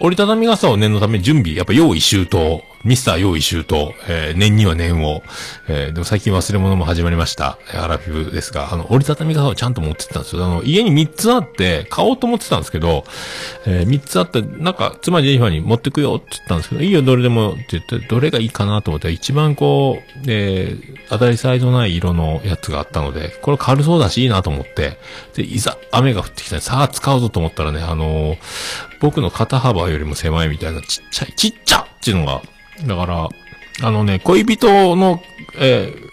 折りたたみ傘を念のため準備、やっぱ用意周到、ミスター用意周到、えー念には念を、えーでも最近忘れ物も始まりました、えアラフィフですが、あの、折りたたみ傘をちゃんと持ってったんですよ。あの、家に3つあって、買おうと思ってたんですけど、え3つあって、なんか、妻ジェニファーに持ってくよって言ったんですけど、いいよ、どれでもって言って、どれがいいかなと思って、一番こう、えー当たり障りのない色のやつがあったので、これ軽そうだしいいなと思って、で、いざ雨が降ってきた、さあ使うぞと思ったらね、あのー僕の肩幅よりも狭いみたいなちっちゃい、ちっちゃっていうのが、だから、あのね、恋人の、えー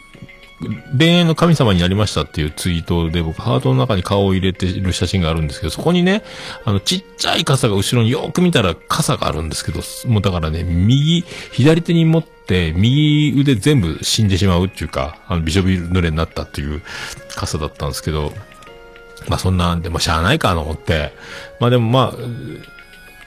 恋愛の神様になりましたっていうツイートで僕ハートの中に顔を入れてる写真があるんですけど、そこにね、あのちっちゃい傘が後ろによく見たら傘があるんですけど、もうだからね、右、左手に持って右腕全部死んでしまうっていうか、あのびしょびしょ濡れになったっていう傘だったんですけど、まあそんなんでもしゃあないかと思って、まあでもまあ、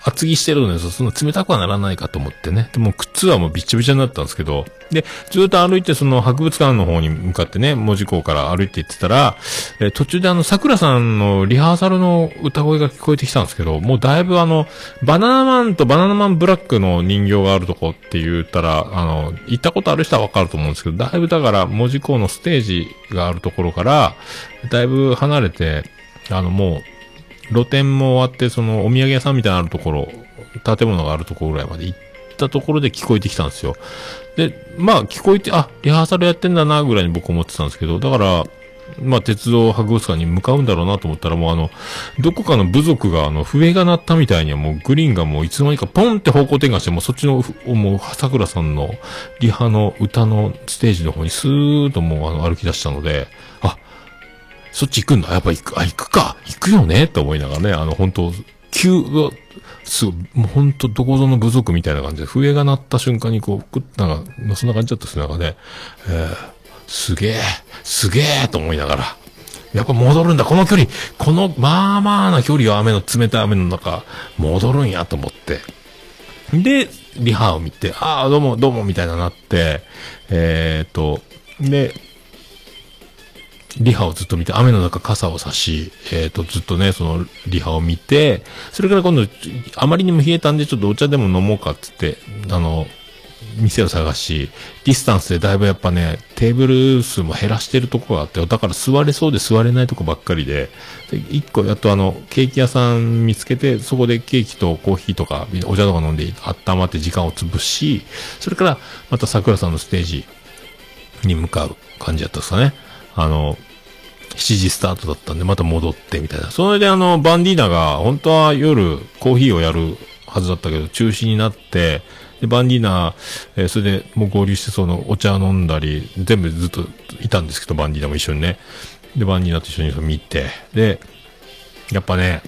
厚着してるので、そんな冷たくはならないかと思ってね。でも靴はもうびっちゃびちゃになったんですけど、で、ずっと歩いてその博物館の方に向かってね、門司港から歩いて行ってたら、えー途中であの、桜さんのリハーサルの歌声が聞こえてきたんですけど、もうだいぶあの、バナナマンとバナナマンブラックの人形があるとこって言ったら、あの、行ったことある人はわかると思うんですけど、だいぶだから門司港のステージがあるところから、だいぶ離れて、あのもう、露店も終わって、そのお土産屋さんみたいなあるところ、建物があるところぐらいまで行ったところで聞こえてきたんですよ。で、まあ聞こえて、あ、リハーサルやってんだな、ぐらいに僕思ってたんですけど、だから、まあ鉄道博物館に向かうんだろうなと思ったら、もうあの、どこかの部族があの、笛が鳴ったみたいにはもうグリーンがもういつの間にかポンって方向転換して、もうそっちの、もう桜さんのリハの歌のステージの方にスーッともうあの歩き出したので、そっち行くんだ？やっぱ行く、あ、行くか。行くよね？って思いながらね、あの、本当急、すごい、もう本当どこぞの部族みたいな感じで、笛が鳴った瞬間にこう、くなんか、まあそんな感じだったですね。なんかね、えー、すげえ、すげえと思いながら、やっぱ戻るんだ。この距離、この、まあまあな距離を雨の冷たい雨の中、戻るんやと思って。で、リハを見て、ああ、どうも、どうも、みたいななって、えーっと、で、リハをずっと見て、雨の中傘を差し、えっ、と、ずっとね、そのリハを見て、それから今度、あまりにも冷えたんで、ちょっとお茶でも飲もうかっつって、あの、店を探し、ディスタンスでだいぶやっぱね、テーブル数も減らしてるとこがあって、だから座れそうで座れないとこばっかりで、で一個やっとあの、ケーキ屋さん見つけて、そこでケーキとコーヒーとか、お茶とか飲んで温まって時間を潰し、それからまた桜さんのステージに向かう感じだったんですかね。あの、7時スタートだったんで、また戻ってみたいな。それであの、バンディーナが、本当は夜、コーヒーをやるはずだったけど、中止になって、で、バンディーナ、えーそれでもう合流して、その、お茶飲んだり、全部ずっといたんですけど、バンディーナも一緒にね。で、バンディーナと一緒に見て、で、やっぱね、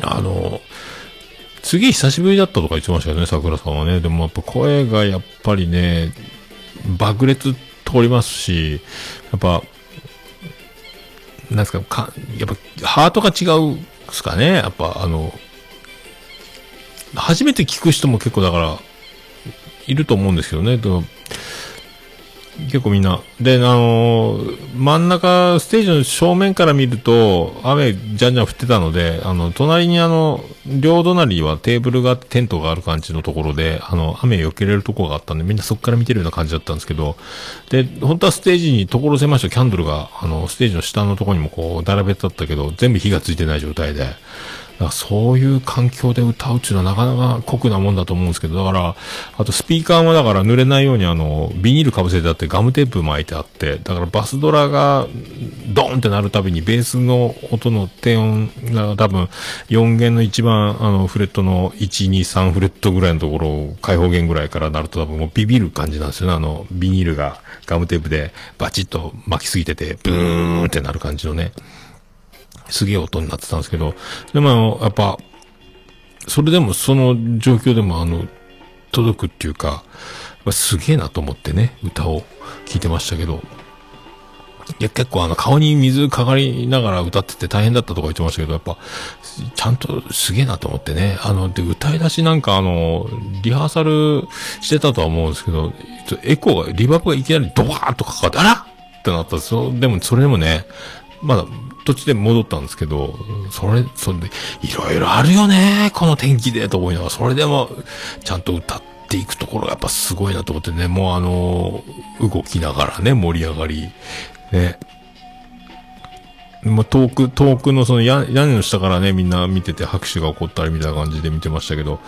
あの、すげえ久しぶりだったとか言ってましたよね、桜さんはね。でもやっぱ声がやっぱりね、爆裂って通りますし、やっぱ、なんですか、か、やっぱ、ハートが違うっすかね。やっぱ、あの、初めて聞く人も結構だから、いると思うんですけどね。結構みんな。で、あのー真ん中、ステージの正面から見ると、雨じゃんじゃん降ってたので、あの、隣にあの、両隣はテーブルがあってテントがある感じのところで、あの、雨避けれるとこがあったんで、みんなそこから見てるような感じだったんですけど、で、本当はステージに所狭しとキャンドルが、あの、ステージの下のところにもこう、並べてあったけど、全部火がついてない状態で、だからそういう環境で歌うっていうのはなかなか酷なもんだと思うんですけど、だから、あとスピーカーもだから濡れないようにあの、ビニールかぶせてあってガムテープ巻いてあって、だからバスドラがドーンってなるたびにベースの音の低音が多分4弦の一番あのフレットの1、2、3フレットぐらいのところを開放弦ぐらいからなると多分もうビビる感じなんですよね。あの、ビニールがガムテープでバチッと巻きすぎてて、ブーンってなる感じのね。すげえ音になってたんですけど、でも、やっぱ、それでもその状況でもあの、届くっていうか、すげえなと思ってね、歌を聴いてましたけど、いや、結構あの、顔に水かかりながら歌ってて大変だったとか言ってましたけど、やっぱ、ちゃんとすげえなと思ってね。あの、で、歌い出しなんかあの、リハーサルしてたとは思うんですけど、エコーが、リバーブがいきなりドワーッとかかって、あらってなったそう、でもそれでもね、まだ途中で戻ったんですけど、それ、それで、いろいろあるよね、この天気で、と思いながら、それでも、ちゃんと歌っていくところがやっぱすごいなと思ってね、もうあの、動きながらね、盛り上がり、ね。もう遠く、遠くのその屋屋根の下からね、みんな見てて拍手が起こったりみたいな感じで見てましたけど、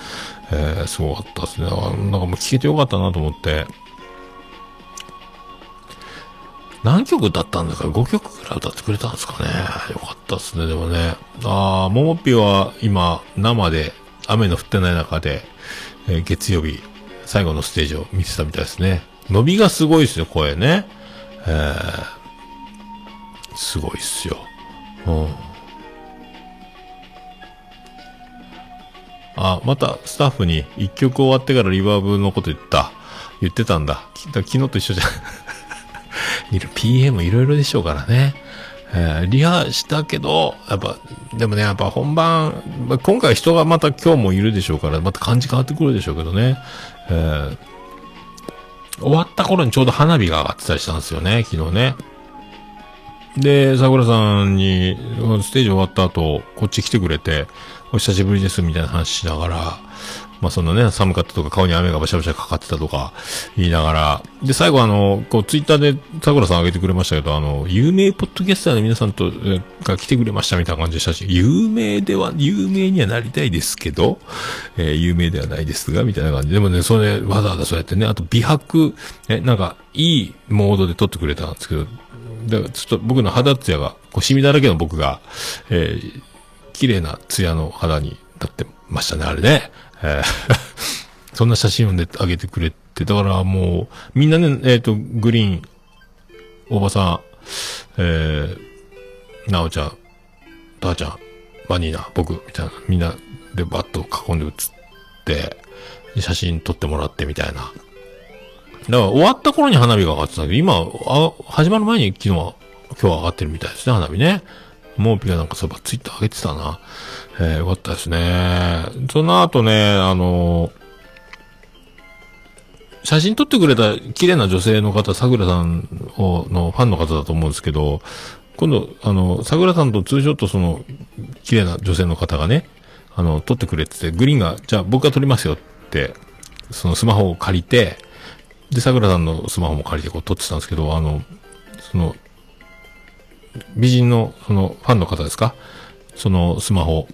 えー、すごかったですね。なんかもう聞けてよかったなと思って。何曲歌ったんですか ?5 曲くらい歌ってくれたんですかねよかったですね、でもね。あー、ももぴは今、生で、雨の降ってない中で、えー月曜日、最後のステージを見てたみたいですね。伸びがすごいですよ、声ね。えー、すごいっすよ。うん。あ、またスタッフに一曲終わってからリバーブのこと言った。言ってたんだ。だ昨日と一緒じゃん。いる PM いろいろでしょうからね。えーリハしたけど、やっぱ、でもね、やっぱ本番、今回人がまた今日もいるでしょうから、また感じ変わってくるでしょうけどね。えー終わった頃にちょうど花火が上がってたりしたんですよね、昨日ね。で、桜さんに、ステージ終わった後、こっち来てくれて、お久しぶりです、みたいな話しながら、まあそのね、寒かったとか、顔に雨がバシャバシャかかってたとか、言いながら、で、最後あの、こう、ツイッターで桜さん上げてくれましたけど、あの、有名ポッドキャスターの皆さんと、えが来てくれましたみたいな感じでしたし、有名では、有名にはなりたいですけど、えー有名ではないですが、みたいな感じで。もね、それ、わざわざそうやってね、あと美白、え、なんか、いいモードで撮ってくれたんですけど、で、ちょっと僕の肌ツヤが、こう、シミだらけの僕が、えー綺麗なツヤの肌になってましたね、あれね。えー そんな写真をね、上げてくれて、だからもう、みんなね、えっ、と、グリーン、おばさん、えー、なおちゃん、たーちゃん、バニーナ、僕、みたいな、みんなでバッと囲んで写って、写真撮ってもらってみたいな。だから終わった頃に花火が上がってたけど、今、あ始まる前に昨日は、今日は上がってるみたいですね、花火ね。モーピがなんかそうばツイッター上げてたな。えー、よかったですね。その後ね、あの写真撮ってくれた綺麗な女性の方、桜さんを、のファンの方だと思うんですけど、今度、あの、桜さんとツーショットその、綺麗な女性の方がね、あの、撮ってくれてて、グリーンが、じゃあ僕が撮りますよって、そのスマホを借りて、で、桜さんのスマホも借りてこう撮ってたんですけど、あの、その、美人の、その、ファンの方ですか？そのスマホ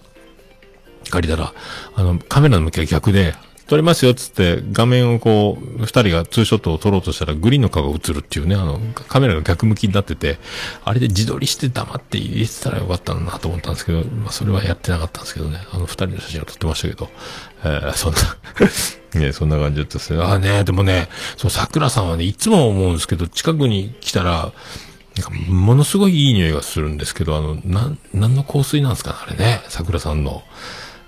借りたら、あの、カメラの向きが逆で、撮りますよっつって、画面をこう、二人がツーショットを撮ろうとしたら、グリーンの顔が映るっていうね、あの、カメラが逆向きになってて、あれで自撮りして黙って入れてたらよかったなと思ったんですけど、まあ、それはやってなかったんですけどね、あの、二人の写真を撮ってましたけど、えー、そんな、ね、そんな感じだったですね。ああね、でもね、そう、桜さんはね、いつも思うんですけど、近くに来たら、なんか、ものすごいいい匂いがするんですけど、あの、なん、なんの香水なんですかね、あれね、桜さんの。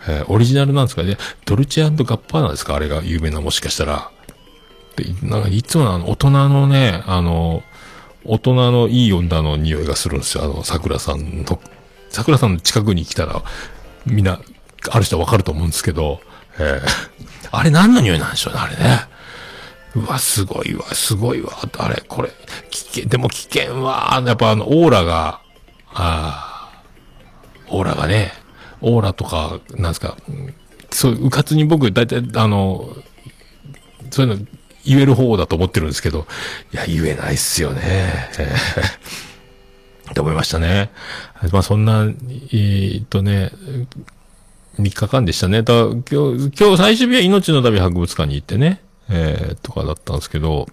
えーオリジナルなんですかね。ドルチェガッパーナですかあれが有名な、もしかしたら。で、なんか、いつもあの、大人のね、あの、大人のいい女の匂いがするんですよ。あの、桜さんの、桜さんの近くに来たら、みんな、ある人はわかると思うんですけど、えーあれ何の匂いなんでしょうね、あれね。うわ、すごいわ、すごいわ。あれ、これ、危険、でも危険は、やっぱあの、オーラが、ああ、オーラがね、オーラとか、なんですか、そう、うかつに僕、大体、あの、そういうの言える方だと思ってるんですけど、いや、言えないっすよね。って思いましたね。まあ、そんな、えっとね、3日間でしたね。だ今日、今日最終日は命の旅博物館に行ってね、えー、とかだったんですけど、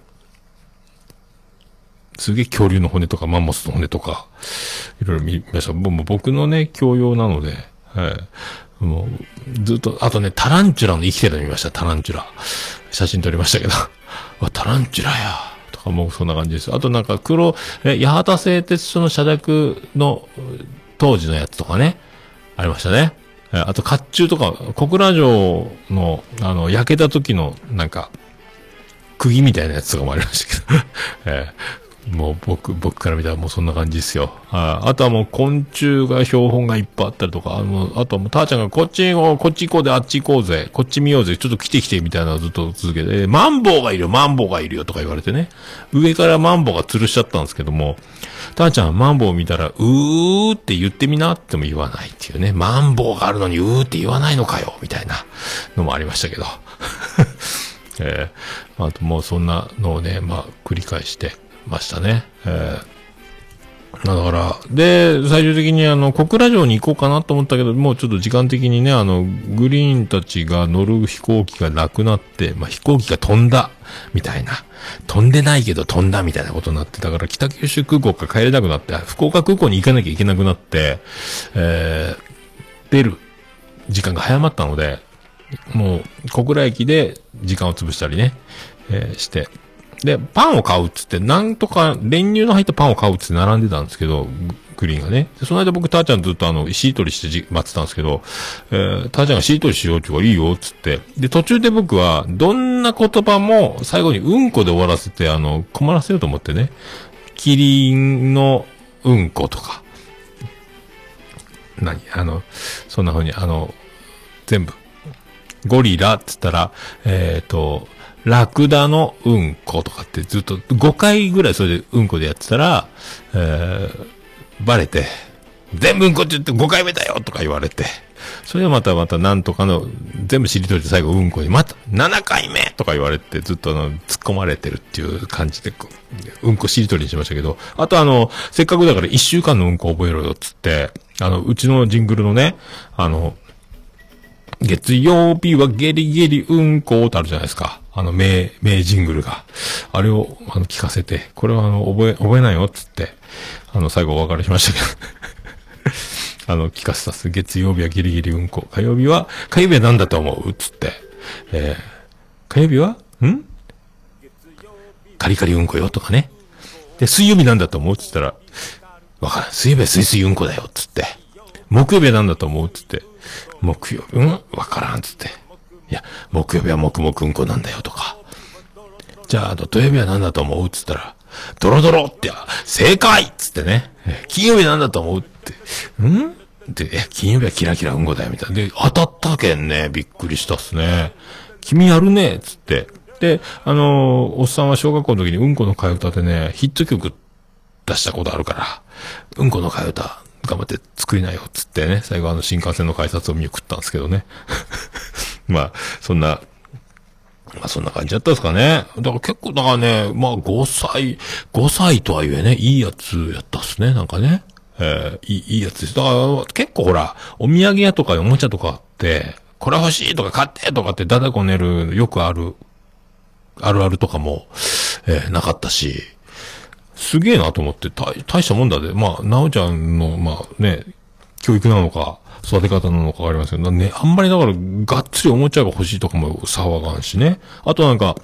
すげえ恐竜の骨とかマンモスの骨とか、いろいろ見ました。もう僕のね、教養なので、はい。もう、ずっと、あとね、タランチュラの生きてるの見ました、タランチュラ。写真撮りましたけど。わ、タランチュラや。とかもうそんな感じです。あとなんか黒、え、八幡製鉄所の社宅の当時のやつとかね、ありましたね。あと、甲冑とか、小倉城の、あの、焼けた時の、なんか、釘みたいなやつとかもありましたけど、え もう僕、僕から見たらもうそんな感じですよ。ああとはもう昆虫が標本がいっぱいあったりとか、あの、あとはもうたーちゃんがこっち行こ、っち行こうであっち行こうぜ、こっち見ようぜ、ちょっと来て来てみたいなのをずっと続けて、マンボウがいるよ、マンボウがいるよとか言われてね。上からマンボウが吊るしちゃったんですけども、たーちゃんマンボウ見たら、うーって言ってみなっても言わないっていうね。マンボウがあるのにうーって言わないのかよ、みたいなのもありましたけど。えー、あともうそんなのをね、まあ繰り返してましたね。えー、だから、で、最終的にあの、小倉城に行こうかなと思ったけど、もうちょっと時間的にね、あの、グリーンたちが乗る飛行機がなくなって、まあ飛行機が飛んだ、みたいな。飛んでないけど飛んだみたいなことになって、だから北九州空港から帰れなくなって、福岡空港に行かなきゃいけなくなって、えー、出る時間が早まったので、もう、小倉駅で時間を潰したりね、えーして。で、パンを買うっつって、なんとか練乳の入ったパンを買うっつって並んでたんですけど、グリーンがね。でその間僕、たーちゃんずっとあの、しりとりしてじ待ってたんですけど、えー、たーちゃんがしりとりしようって言うからいいよっつって。で、途中で僕は、どんな言葉も最後にうんこで終わらせて、あの、困らせようと思ってね。キリンのうんことか。何？あの、そんな風に、あの、全部。ゴリラっつったら、えっ、と、ラクダのうんことかってずっと5回ぐらいそれでうんこでやってたら、えー、バレて、全部うんこって言って5回目だよとか言われて、それでまたまたなんとかの、全部知りとりで最後うんこに、また7回目とか言われてずっとあの、突っ込まれてるっていう感じで、うんこしりとりにしましたけど、あとあの、せっかくだから1週間のうんこ覚えろよっつって、あの、うちのジングルのね、あの、月曜日はゲリゲリうんこってあるじゃないですか。あの、名、名ジングルが。あれを、あの、聞かせて、これはあの、覚え、覚えないよっつって、あの、最後お別れしましたけど。あの、聞かせたす。月曜日はギリギリうんこ。火曜日は、火曜日は何だと思う？っつって。えー、火曜日は？ん？カリカリうんこよとかね。で、水曜日なんだと思う？っつったら、わからん。水曜日はスイスイうんこだよっつって。木曜日は何だと思う？っつって。木曜日、うん？わからんっつって。いや、木曜日は黙々うんこなんだよとか。じゃあ、土曜日は何だと思うっつったら、ドロドロって、正解っつってね。金曜日なんだと思うって。ん？で、え、金曜日はキラキラうんこだよみたいな。で、当たったけんね、びっくりしたっすね。君やるねっつって。で、あのーおっさんは小学校の時にうんこの替え歌でね、ヒット曲出したことあるから、うんこの替え歌、頑張って作りなよ、つってね、最後あの新幹線の改札を見送ったんですけどね。まあ、そんな、まあそんな感じだったですかね。だから結構、だからね、まあ5歳、5歳とはいえね、いいやつやったっすね、なんかね。えーいい、いいやつです。だから結構ほら、お土産屋とかおもちゃとかあって、これ欲しいとか買ってとかってダダこねる、よくある、あるあるとかも、えーなかったし、すげえなと思って、大大したもんだで。まあ、なおちゃんの、まあね、教育なのか、育て方なのかわかりませんけど、ね、あんまりだから、がっつりおもちゃが欲しいとかも騒がんしね。あとなんか、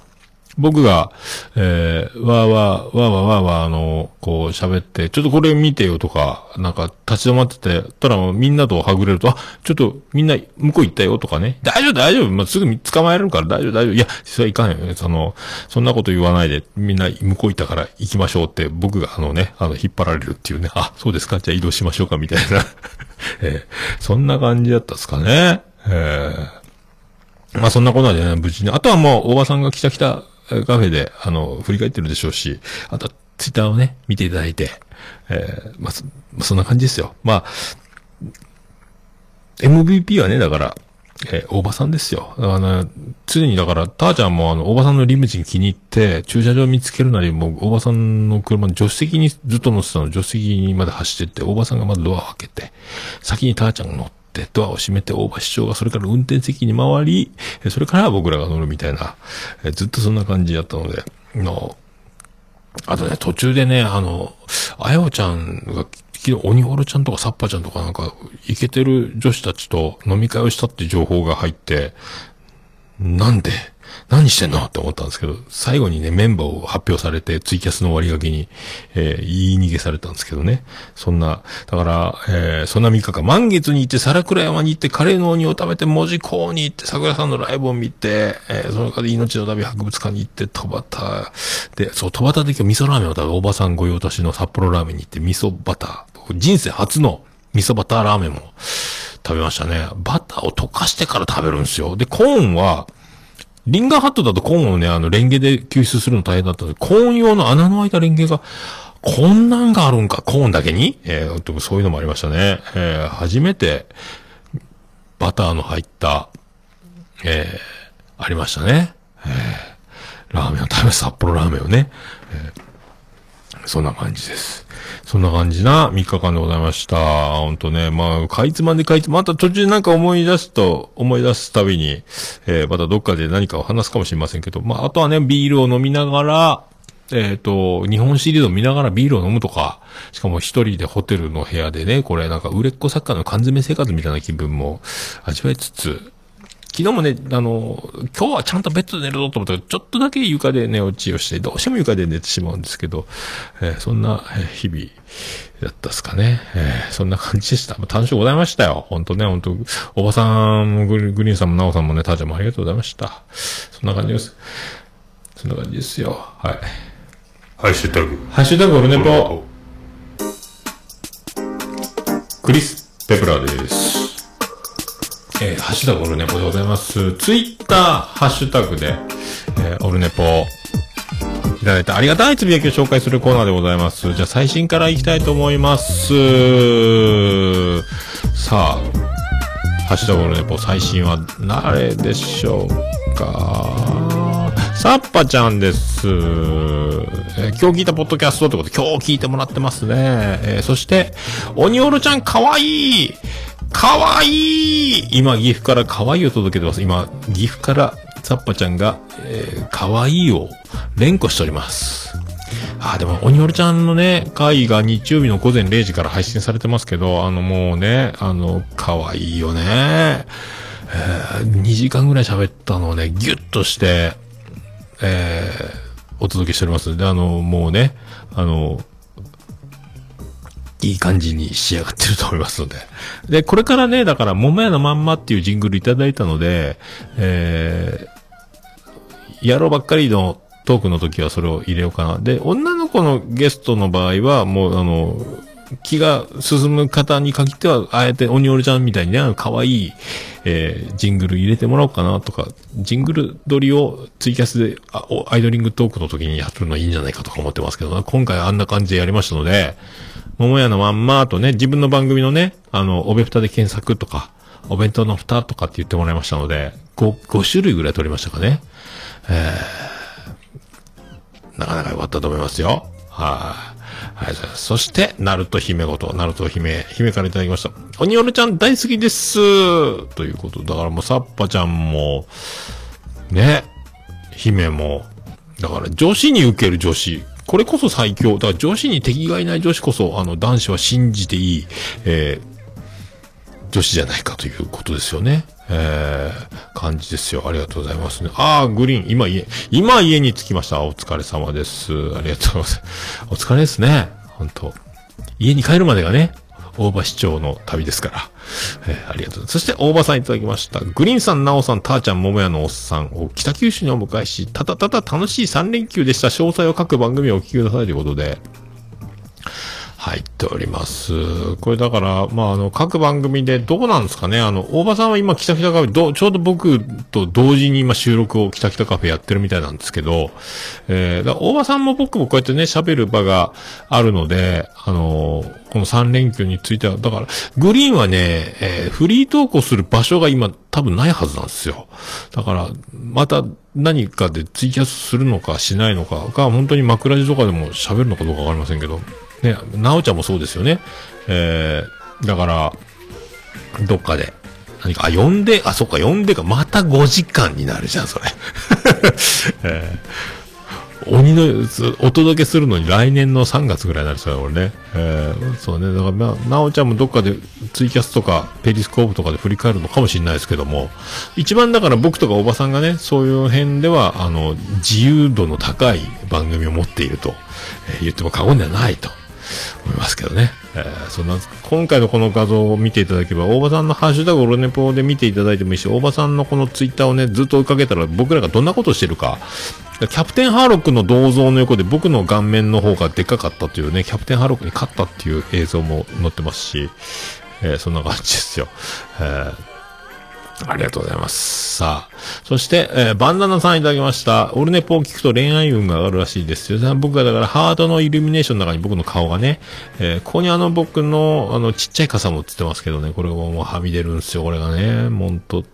僕が、えー、わーわー、わーわーわーわー、あの、こう喋って、ちょっとこれ見てよとか、なんか立ち止まってて、たらみんなとはぐれると、あ、ちょっとみんな向こう行ったよとかね。大丈夫大丈夫、まあ、すぐ捕まえるから大丈夫大丈夫。いや、それはいかんよね。その、そんなこと言わないで、みんな向こう行ったから行きましょうって、僕があのね、あの、引っ張られるっていうね。あ、そうですかじゃあ移動しましょうかみたいな。えーそんな感じだったですかね。えーまあそんなことでね、無事に。あとはもう、大場さんが来た来たカフェで、あの、振り返ってるでしょうし、あとツイッターをね、見ていただいて、えーまあそ、そんな感じですよ。まあ、MVP はね、だから、えー大場さんですよ。あの、常にだから、たーちゃんもあの、大場さんのリムジン気に入って、駐車場見つけるなり、もう、大場さんの車の助手席にずっと乗ってたの、助手席にまで走ってって、大場さんがまずドアを開けて、先にたーちゃんが乗って、ドアを閉めて、大場市長がそれから運転席に回り、それから僕らが乗るみたいな、ずっとそんな感じだったので、の、あとね、途中でね、あの、あやおちゃんが、昨日、鬼ホロちゃんとかさっぱちゃんとかなんか、イケてる女子たちと飲み会をしたって情報が入って、なんで何してんの？って思ったんですけど、最後にね、メンバーを発表されて、ツイキャスの終わりがけに、えー言い逃げされたんですけどね。そんな、だから、えーそんな3日間、満月に行って、皿倉山に行って、カレーの鬼を食べて、文字港に行って、桜さんのライブを見て、えーその中で命の旅博物館に行って、戸端、で、そう、戸端で今日味噌ラーメンを食べ、おばさん御用達の札幌ラーメンに行って、味噌バター。人生初の味噌バターラーメンも食べましたね。バターを溶かしてから食べるんですよ。で、コーンは、リンガーハットだとコーンをね、あの、レンゲで吸収するの大変だったので、コーン用の穴の開いたレンゲが、こんなんがあるんか、コーンだけに？えー、でもそういうのもありましたね。えー、初めて、バターの入った、えー、ありましたね。えー、ラーメンを食べ、札幌ラーメンをね。えーそんな感じです。そんな感じな3日間でございました。ほんとね、まあ、かいつまんでかいつま、また途中でなんか思い出すと、思い出すたびに、えーまたどっかで何かを話すかもしれませんけど、まあ、あとはね、ビールを飲みながら、えっ、と、日本シリーズを見ながらビールを飲むとか、しかも一人でホテルの部屋でね、これなんか売れっ子作家の缶詰生活みたいな気分も味わいつつ、昨日もね、あの、今日はちゃんとベッドで寝るぞと思ったけど、ちょっとだけ床で寝落ちをして、どうしても床で寝てしまうんですけど、えーそんなえー日々だったっすかね。えーそんな感じでした。まあ楽しゅうございましたよ。本当ね、本当おばさんもグリーンさんもナオさんもね、ターちゃんもありがとうございました。そんな感じです。そんな感じですよ。はい。ハッシュタグ。ハッシュタグオルネポ、クリス・ペプラーです。えーハッシュタグオルネポでございます。ツイッター、ハッシュタグで、えーオルネポ、いただいたありがたいつぶやきを紹介するコーナーでございます。じゃあ最新からいきたいと思います。さあ、ハッシュタグオルネポ最新は誰でしょうか？サッパちゃんです。えー今日聞いたポッドキャストってことで今日聞いてもらってますね。えーそして、鬼オロちゃんかわいいかわいい今、岐阜からかわいいを届けてます。今、岐阜からサッパちゃんが、えー、かわいいを連呼しております。あ、でも、鬼オロちゃんのね、会が日曜日の午前0時から配信されてますけど、あの、もうね、あの、かわいいよね。えー、2時間ぐらい喋ったのをね、ギュッとして、えー、お届けしております。で、あの、もうね、あの、いい感じに仕上がってると思いますので。で、これからね、だから、桃屋のまんまっていうジングルいただいたので、えー、やろうばっかりのトークの時はそれを入れようかな。で、女の子のゲストの場合は、もう、あの、気が進む方に限っては、あえてオニオルちゃんみたいにね、可愛い、えー、ジングル入れてもらおうかなとか、ジングル撮りをツイキャスで、アイドリングトークの時にやるのいいんじゃないかとか思ってますけど、今回あんな感じでやりましたので、桃屋のまんまとね、自分の番組のね、あの、おべふたで検索とか、お弁当の蓋とかって言ってもらいましたので、5、5種類ぐらい撮りましたかね。えー、なかなか良かったと思いますよ。はい。はい、そして、ナルト姫ごと、ナルト姫、姫からいただきました。オニオルちゃん大好きですということ。だからもう、サッパちゃんも、ね、姫も、だから女子に受ける女子。これこそ最強。だから女子に敵がいない女子こそ、あの、男子は信じていい、えー、女子じゃないかということですよね。えー、感じですよ。ありがとうございますね。あー、グリーン、今家、今家に着きました。お疲れ様です。ありがとうございます。お疲れですね。本当家に帰るまでがね、大場市長の旅ですから。えーありがとうございます。そして、大場さんいただきました。グリーンさん、ナオさん、ターちゃん、桃屋のおっさんを北九州にお迎えし、ただただ楽しい3連休でした。詳細を各番組をお聞きくださいということで。入っております。これだから、まあ、あの、各番組でどうなんですかねあの、大場さんは今、北北カフェ、どちょうど僕と同時に今収録を北北カフェやってるみたいなんですけど、えー、だ大場さんも僕もこうやってね、喋る場があるので、あのこの3連休については、だから、グリーンはね、えーフリートークをする場所が今多分ないはずなんですよ。だから、また何かでツイキャスするのかしないのかが、本当に枕地とかでも喋るのかどうかわかりませんけど、ね、なおちゃんもそうですよね。えー、だから、どっかで、何か、あ、呼んで、あ、そっか、呼んでか、また5時間になるじゃん、それ。えー鬼の、お届けするのに来年の3月ぐらいになるそうよ、俺ね。えーそうね。だから、まあ、なおちゃんもどっかでツイキャスとか、ペリスコープとかで振り返るのかもしれないですけども、一番だから僕とかおばさんがね、そういう辺では、あの、自由度の高い番組を持っていると、えー言っても過言ではないと。思いますけどね。えーそんな、今回のこの画像を見ていただければ、大場さんのハッシュタグオルネポで見ていただいてもいいし、大場さんのこのツイッターをね、ずっと追いかけたら僕らがどんなことしてるか、キャプテンハーロックの銅像の横で僕の顔面の方がでかかったというね、キャプテンハーロックに勝ったっていう映像も載ってますし、えーそんな感じですよ。えーありがとうございます。さあ。そして、えーバンダナさんいただきました。オルネポを聞くと恋愛運が上がるらしいですよ。僕がだからハートのイルミネーションの中に僕の顔がね、えーここにあの僕のあのちっちゃい傘も映ってますけどね、これがもうはみ出るんですよ。これがね、ほんと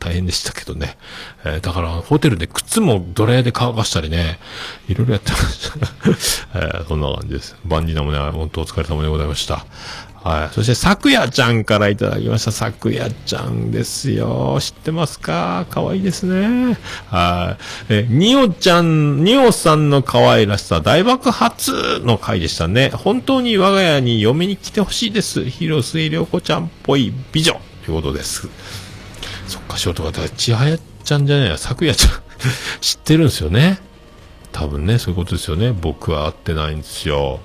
大変でしたけどね。えーだからホテルで靴もドライヤーで乾かしたりね、いろいろやってました。えーそんな感じです。バンディナもね、本当お疲れ様でございました。はい。そして、咲夜ちゃんからいただきました。咲夜ちゃんですよ。知ってますか？可愛いいですね。はい。え、におちゃん、におさんの可愛らしさ大爆発の回でしたね。本当に我が家に嫁に来てほしいです。広末涼子ちゃんっぽい美女。ということです。そっか、仕事が、だから千早ちゃんじゃないや、咲夜ちゃん。知ってるんですよね。多分ね、そういうことですよね。僕は会ってないんですよ。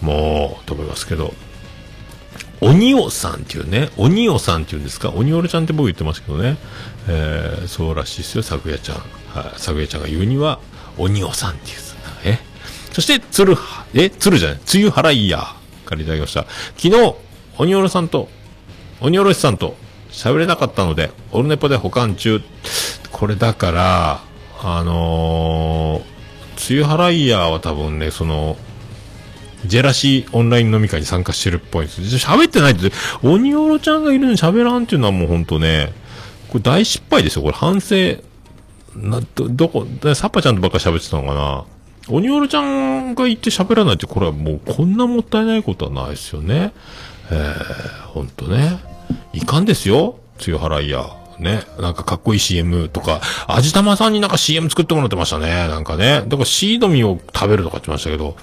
もう、と思いますけど。鬼尾さんっていうね、鬼尾さんっていうんですか、鬼オルちゃんって僕言ってますけどね、えー、そうらしいですよ、咲夜ちゃん。はい、咲夜ちゃんが言うには、鬼尾さんっていうね。そして、鶴、え、鶴じゃない、梅雨払いやからいただきました。昨日、鬼オルさんと、鬼おろしさんと喋れなかったので、オルネポで保管中。これだから、あのー、梅雨払いやは多分ね、その、ジェラシーオンライン飲み会に参加してるっぽいんです。喋ってないって、鬼おろちゃんがいるのに喋らんっていうのはもう本当ね、これ大失敗ですよ。これ反省、な、ど、どこ、サッパちゃんとばっか喋ってたのかな。鬼おろちゃんがいて喋らないって、これはもうこんなもったいないことはないですよね。えー、ほんとね。いかんですよ。梅雨払いや。ね。なんかかっこいい CM とか、味玉さんになんか CM 作ってもらってましたね。なんかね。だからシードミを食べるとか言ってましたけど、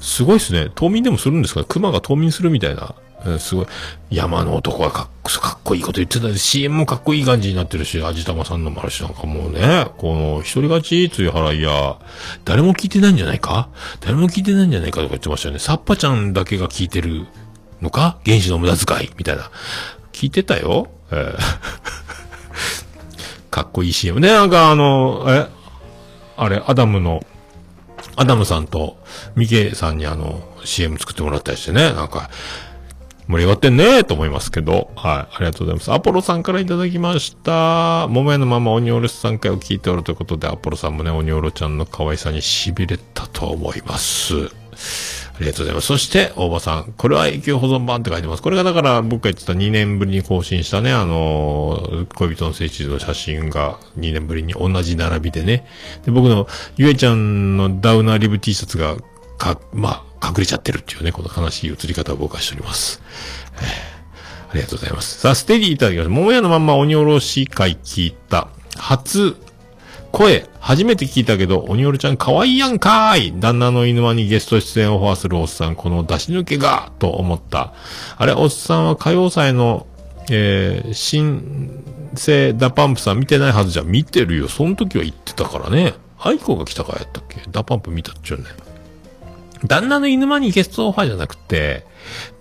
すごいっすね。冬眠でもするんですか？熊が冬眠するみたいな。えーすごい。山の男はかっかっこいいこと言ってたし、CM もかっこいい感じになってるし、味玉さんのもあるし、なんかもうね、この、一人勝ち、梅雨払いや、誰も聞いてないんじゃないか？誰も聞いてないんじゃないかとか言ってましたよね。サッパちゃんだけが聞いてるのか？原子の無駄遣い？みたいな。聞いてたよ。えー かっこいい CM ね。なんかあの、え、あれ、アダムの、アダムさんと、ミケさんにあの、CM 作ってもらったりしてね、なんか、盛り上がってんねと思いますけど、はい、ありがとうございます。アポロさんからいただきました。桃屋のままオニオロさん回を聞いておるということで、アポロさんもね、オニオロちゃんの可愛さに痺れたと思います。ありがとうございます。そして、大場さん。これは永久保存版って書いてます。これがだから僕が言ってた2年ぶりに更新したね、あのー恋人の聖地の写真が2年ぶりに同じ並びでね。で、僕のゆえちゃんのダウナーリブ T シャツが、か、まあ、隠れちゃってるっていうね、この悲しい写り方を僕はしております。ありがとうございます。さあ、ステディいただきました。桃屋のまんま鬼おろし会聞いた。初、声、初めて聞いたけど、鬼おろちゃん可愛いやんかーい旦那の犬間にゲスト出演オファーするおっさん、この出し抜けが、と思った。あれ、おっさんは歌謡祭の、えー、新生ダパンプさん見てないはずじゃん。見てるよ。その時は言ってたからね。アイコが来たからやったっけ？ダパンプ見たっちゅうね。旦那の犬間にゲストオファーじゃなくて、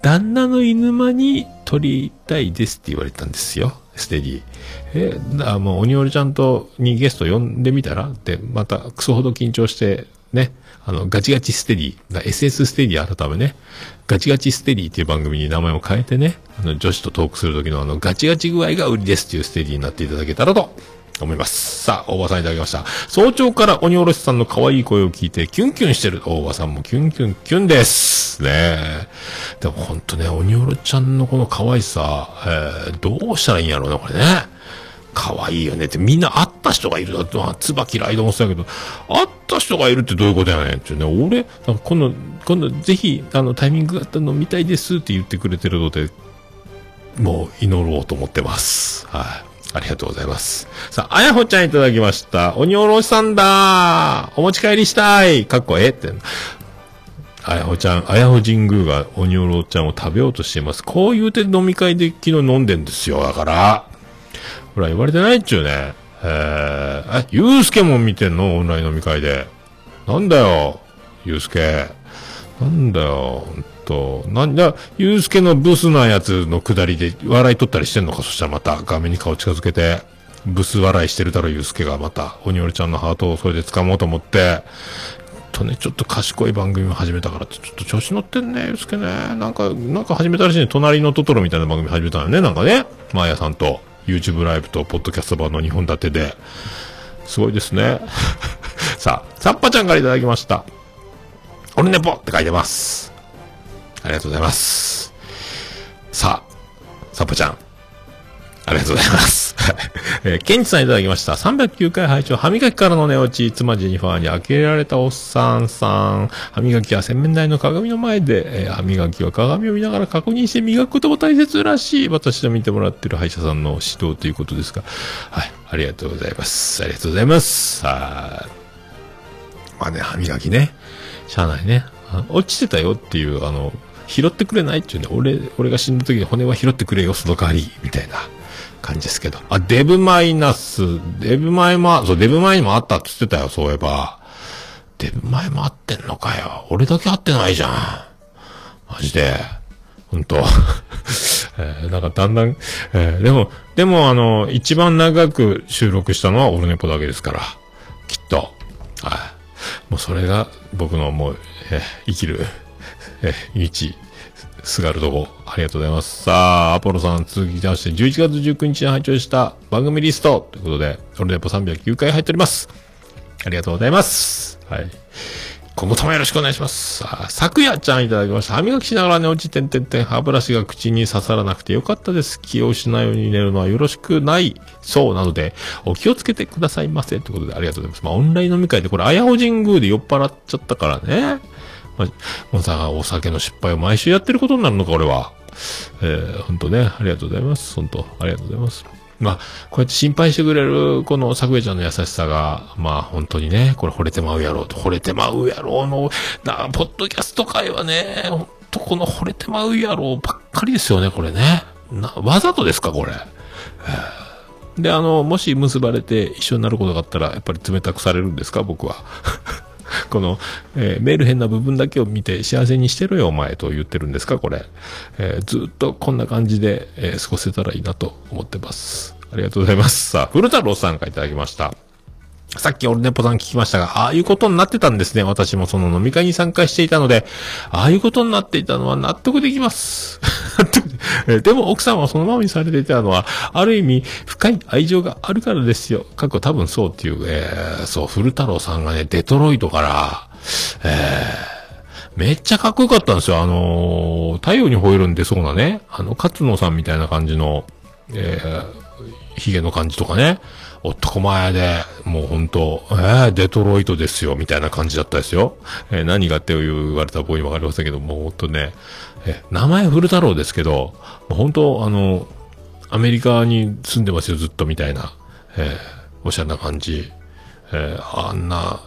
旦那の犬間に撮りたいですって言われたんですよ。ステディ。え、だもう、鬼折ちゃんと、にゲスト呼んでみたら？って、また、クソほど緊張して、ね、あの、ガチガチステディ、SS ステディ改めね、ガチガチステディっていう番組に名前を変えてね、あの、女子とトークする時のあの、ガチガチ具合が売りですっていうステディになっていただけたらと。思います。さあ、大場さんいただきました。早朝から鬼おろしさんの可愛い声を聞いて、キュンキュンしてる。大場さんもキュンキュンキュンです。ねえ。でもほんとね、鬼おろちゃんのこの可愛さ、えー、どうしたらいいんやろうね、これね。可愛いよねって、みんな会った人がいるだって、まあ、椿ライドもそうやけど、会った人がいるってどういうことやねんってね。俺、なんか今度、今度ぜひ、あの、タイミングがあったの見たいですって言ってくれてるので、もう祈ろうと思ってます。はい。ありがとうございます。さあ、あやほちゃんいただきました。鬼おろしさんだお持ち帰りしたいかっこええって。あやほちゃん、あやほ神宮が鬼おろちゃんを食べようとしています。こう言うて飲み会で昨日飲んでんですよ。だから。ほら、言われてないっちゅうね。えー、え、ゆうすけも見てんの？オンライン飲み会で。なんだよ、ゆうすけ。なんだよ、ほんと。なんだ、ゆうすけのブスなやつのくだりで笑い取ったりしてんのか？そしたらまた画面に顔近づけて、ブス笑いしてるだろ、ゆうすけがまた、おにおりちゃんのハートをそれで掴もうと思って、とね、ちょっと賢い番組を始めたからって、ちょっと調子乗ってんね、ゆうすけね。なんか、なんか始めたらしいね。隣のトトロみたいな番組始めたのね、なんかね。マーヤさんと、YouTube ライブと、ポッドキャスト版の2本立てで。すごいですね。さあ、サッパちゃんからいただきました。オルネポって書いてます。ありがとうございます。さあ、サッパちゃん。ありがとうございます。えーケンチさんいただきました。309回拝聴歯磨きからの寝落ち、妻ジェニファーに呆れられたおっさんさん。歯磨きは洗面台の鏡の前で、えー歯磨きは鏡を見ながら確認して磨くことも大切らしい。私の見てもらってる歯医者さんの指導ということですが。はい。ありがとうございます。ありがとうございます。はい。まあね、歯磨きね。しゃあないね。落ちてたよっていう、あの、拾ってくれない？っていうね。俺、俺が死んだ時に骨は拾ってくれよ、その代わり、みたいな感じですけど。あ、デブマイナス、デブマイも、そう、デブマイにもあったって言ってたよ、そういえば。デブマイもあってんのかよ。俺だけ会ってないじゃん。マジで。ほんと。えーなんかだんだん、えーでも、でもあの、一番長く収録したのはオルネポだけですから。きっと。はい。もうそれが僕のもう、えー生きる、えー道、すがるとこ。ありがとうございます。さあ、アポロさん続きまして、11月19日に拝聴した番組リストということで、オルネポ309回入っております。ありがとうございます。はい。今後ともよろしくお願いします。さあ、昨夜ちゃんいただきました。歯磨きしながら寝落ちてんてんてん、歯ブラシが口に刺さらなくてよかったです。気を失うように寝るのはよろしくないそうなので、お気をつけてくださいませ。ということでありがとうございます。まあ、オンライン飲み会でこれ、あやほ神宮で酔っ払っちゃったからね。まあ、もうさ、お酒の失敗を毎週やってることになるのか、俺は。えー、本当ね、ありがとうございます。本当ありがとうございます。まあ、こうやって心配してくれる、この作上ちゃんの優しさが、まあ本当にね、これ惚れてまうやろうと、惚れてまうやろうの、な、ポッドキャスト界はね、本当この惚れてまうやろうばっかりですよね、これね。な、わざとですか、これ。で、あの、もし結ばれて一緒になることがあったら、やっぱり冷たくされるんですか、僕は。この、えーメール変な部分だけを見て幸せにしてろよ、お前と言ってるんですか、これ。えーずっとこんな感じで、えー過ごせたらいいなと思ってます。ありがとうございます。さあ、古太郎さんからいただきました。さっきオルネポさん聞きましたが、ああいうことになってたんですね。私もその飲み会に参加していたので、ああいうことになっていたのは納得できます。えでも奥さんはそのままにされていたのは、ある意味深い愛情があるからですよ。過去多分そうっていう、えーそう、古太郎さんがね、デトロイトから、えーめっちゃかっこよかったんですよ。あのー太陽に吠えるんでそうなね、あの、勝野さんみたいな感じの、えー、髭の感じとかね、男前で、もうほんと、えー、デトロイトですよ、みたいな感じだったですよ。えー何がって言われたら僕にわかりませんけど、もうほんとね、え名前古太郎ですけど、もうほんと、あの、アメリカに住んでますよ、ずっとみたいな、えーおしゃれな感じ。えーあんな、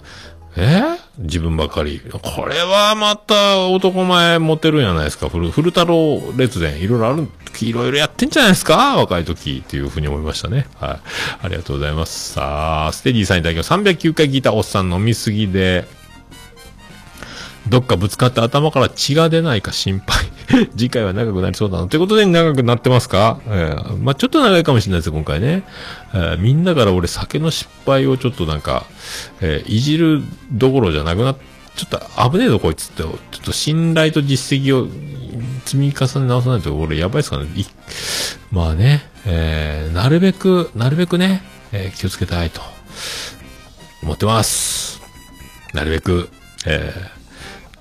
えー自分ばかり。これはまた男前モテるんじゃないですか。古、古太郎列伝。いろいろある、いろいろやってんじゃないですか若い時っていうふうに思いましたね。はい。ありがとうございます。さあ、ステディさんいただきます。309回聞いたおっさん飲みすぎで、どっかぶつかって頭から血が出ないか心配。次回は長くなりそうだな。ということで長くなってますか？えーまあちょっと長いかもしれないです、今回ね。えーみんなから俺酒の失敗をちょっとなんか、えーいじるどころじゃなくなっちょっと危ねえぞこいつって、ちょっと信頼と実績を積み重ね直さないと俺やばいですかね。まあね、えーなるべく、なるべくね、えー気をつけたいと思ってます。なるべく、えー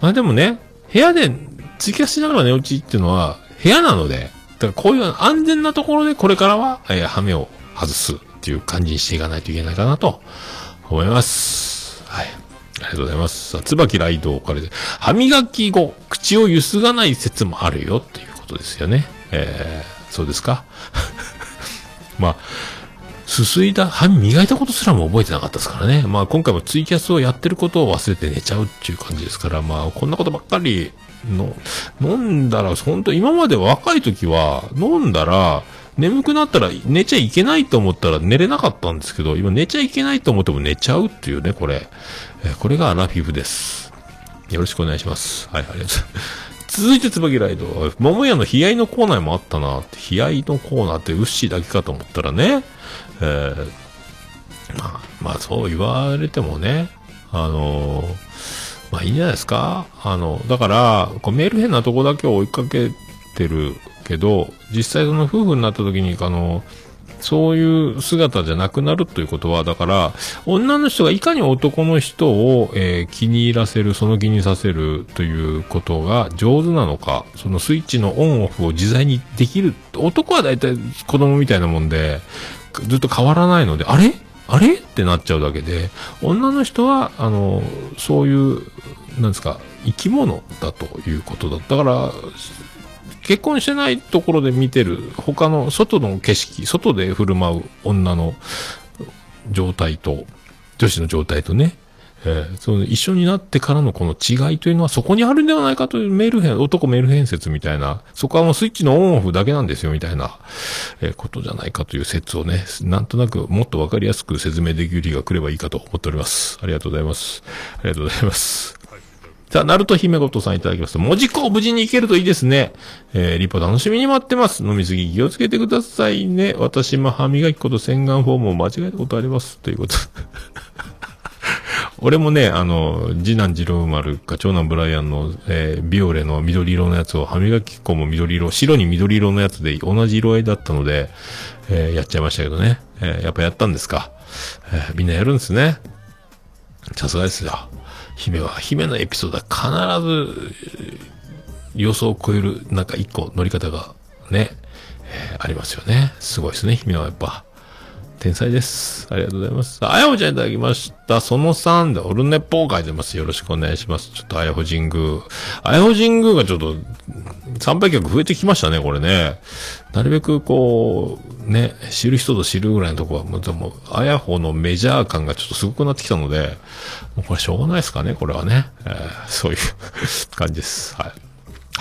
まあでもね、部屋でツイキャスしながら寝落ちっていうのは部屋なので、だからこういう安全なところでこれからは、えー、ハメを外すっていう感じにしていかないといけないかなと思います。はい。ありがとうございます。さあ、椿ライドからで、歯磨き後、口をゆすがない説もあるよっていうことですよね。えー、そうですか？まあ、すすいだ、歯磨いたことすらも覚えてなかったですからね。まあ今回もツイキャスをやってることを忘れて寝ちゃうっていう感じですから、まあこんなことばっかりの、飲んだら、本当今まで若い時は、飲んだら、眠くなったら寝ちゃいけないと思ったら寝れなかったんですけど、今寝ちゃいけないと思っても寝ちゃうっていうね、これ。えこれがアラフィフです。よろしくお願いします。はい、ありがとうございます。続いて、椿ライド。桃屋の悲哀のコーナーもあったなって。悲哀のコーナーってウッシーだけかと思ったらね。えーまあ、まあ、そう言われてもね。あのーまあいいんじゃないですか。あの、だから、こうメール変なとこだけを追いかけてるけど、実際その夫婦になった時に、あの、そういう姿じゃなくなるということは、だから、女の人がいかに男の人を、えー気に入らせる、その気にさせるということが上手なのか、そのスイッチのオンオフを自在にできる。男は大体子供みたいなもんで、ずっと変わらないので、あれ？あれ？ってなっちゃうだけで、女の人は、あの、そういう、なんですか、生き物だということだ。だから、結婚してないところで見てる他の外の景色、外で振る舞う女の状態と、女子の状態とね、えーその一緒になってからのこの違いというのはそこにあるんではないかというメール編、男メール編説みたいな、そこはもうスイッチのオンオフだけなんですよみたいな、えーことじゃないかという説をね、なんとなくもっとわかりやすく説明できる日が来ればいいかと思っております。ありがとうございます。ありがとうございます。さあ、ナルト姫ごとさんいただきます。文字工無事に行けるといいですね。えー、リポ楽しみに待ってます。飲みすぎ気をつけてくださいね。私も歯磨き粉と洗顔フォームを間違えたことあります。ということ。俺もね、あの、次男次郎丸か長男ブライアンの、えービオレの緑色のやつを歯磨き粉も緑色、白に緑色のやつで同じ色合いだったので、えーやっちゃいましたけどね。えーやっぱやったんですか。えみんなやるんですね。さすがですよ。姫は、姫のエピソードは必ず、予想を超える、なんか一個乗り方がね、えーありますよね。すごいですね、姫はやっぱ。天才です。ありがとうございます。あやほちゃんいただきました。その3でオルネポー書いてます。よろしくお願いします。ちょっとあやほ神宮。あやほ神宮がちょっと、参拝客増えてきましたね、これね。なるべくこう、ね、知る人ぞ知るぐらいのとこは、もうでも、あやほのメジャー感がちょっとすごくなってきたので、もうこれしょうがないですかね、これはね。えーそういう感じです。はい。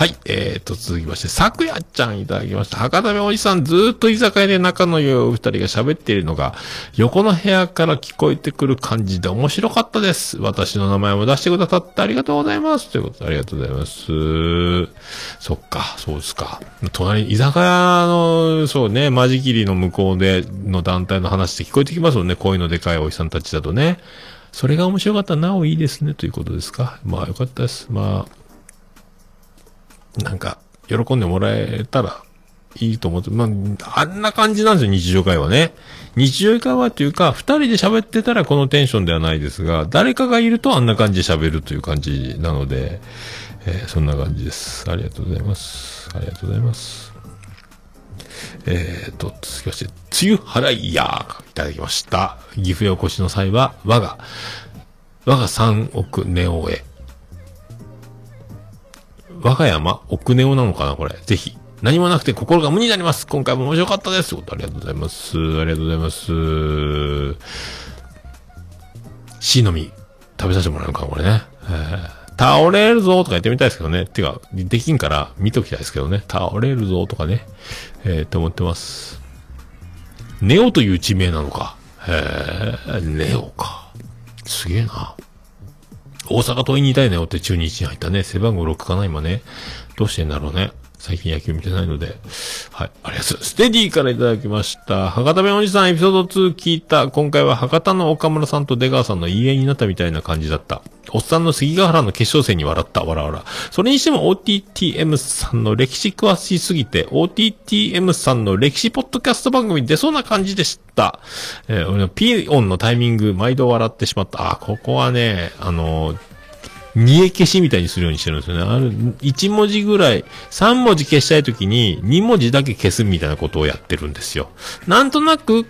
はい。えーと、続きまして、さくやちゃんいただきました。博多弁おじさん、ずーっと居酒屋で仲の良いお二人が喋っているのが、横の部屋から聞こえてくる感じで面白かったです。私の名前も出してくださってありがとうございます。ということで、ありがとうございます。そっか、そうですか。隣、居酒屋の、そうね、間仕切りの向こうでの団体の話って聞こえてきますよね。声のでかいおじさんたちだとね。それが面白かったなおいいですね、ということですか。まあよかったです。まあ、なんか、喜んでもらえたらいいと思って、まあ、あんな感じなんですよ、日常会話ね。日常会話っていうか、二人で喋ってたらこのテンションではないですが、誰かがいるとあんな感じで喋るという感じなので、えーそんな感じです。ありがとうございます。ありがとうございます。えーと、続きまして、梅雨払いやーいただきました。岐阜へお越しの際は、我が、我が三億ネオへ。我が山奥ネオなのかなこれ。ぜひ。何もなくて心が無になります。今回も面白かったです。ということありがとうございます。ありがとうございます。C のみ、食べさせてもらうのかこれね。えー倒れるぞとか言ってみたいですけどね。てか、できんから見ときたいですけどね。倒れるぞとかね。えー、って思ってます。ネオという地名なのか。へえ、ネオか。すげえな。大阪桐蔭にいたいなよって中日に入ったね。背番号6かな、今ね。どうしてんだろうね。最近野球見てないので。はい。ありがとうございます。ステディからいただきました。博多弁おじさんエピソード2聞いた。今回は博多の岡村さんと出川さんの言い合いになったみたいな感じだった。おっさんの関ヶ原の決勝戦に笑った。わらわら。それにしても OTTM さんの歴史詳しすぎて、OTTM さんの歴史ポッドキャスト番組出そうな感じでした。えー俺のピーオンのタイミング、毎度笑ってしまった。あ、ここはね、あのー煮え消しみたいにするようにしてるんですよね。ある、1文字ぐらい、3文字消したいときに2文字だけ消すみたいなことをやってるんですよ。なんとなく、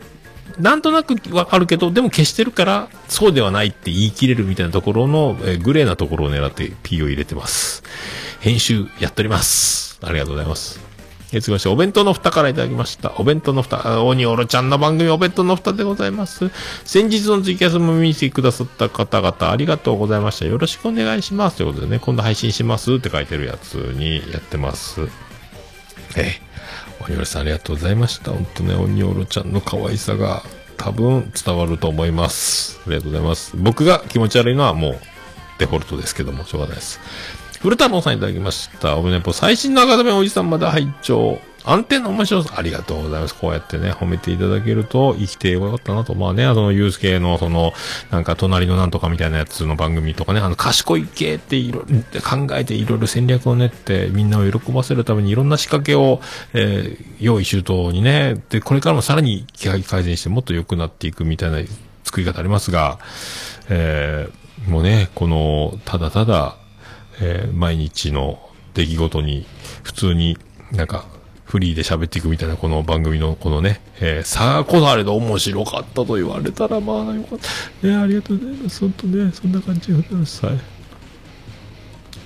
なんとなくわかるけど、でも消してるから、そうではないって言い切れるみたいなところの、えーグレーなところを狙って P を入れてます。編集やっております。ありがとうございます。えー続きまして、お弁当の蓋からいただきました。お弁当の蓋、あ鬼おろちゃんの番組お弁当の蓋でございます。先日のツイキャスも見に来てくださった方々、ありがとうございました。よろしくお願いします。ということでね、今度配信しますって書いてるやつにやってます。えー、鬼おろさんありがとうございました。本当ね、鬼おろちゃんの可愛さが多分伝わると思います。ありがとうございます。僕が気持ち悪いのはもうデフォルトですけども、しょうがないです。古太郎さんいただきました。おめでと。最新の赤目おじさんまで拝聴。安定の面白さ、ありがとうございます。こうやってね、褒めていただけると生きてよかったなと。まあね、あの、ユースケの、その、なんか、隣のなんとかみたいなやつの番組とかね、あの、賢い系っていろ、考えていろいろ戦略を練って、みんなを喜ばせるためにいろんな仕掛けを、えー、用意周到にね、で、これからもさらに気配改善してもっと良くなっていくみたいな作り方ありますが、えー、もうね、この、ただただ、えー毎日の出来事に普通になんかフリーで喋っていくみたいなこの番組のこのね、えー、さあこそあれで面白かったと言われたらまあよかった。ね、ありがとうございます。本当ね、そんな感じでございます。はい。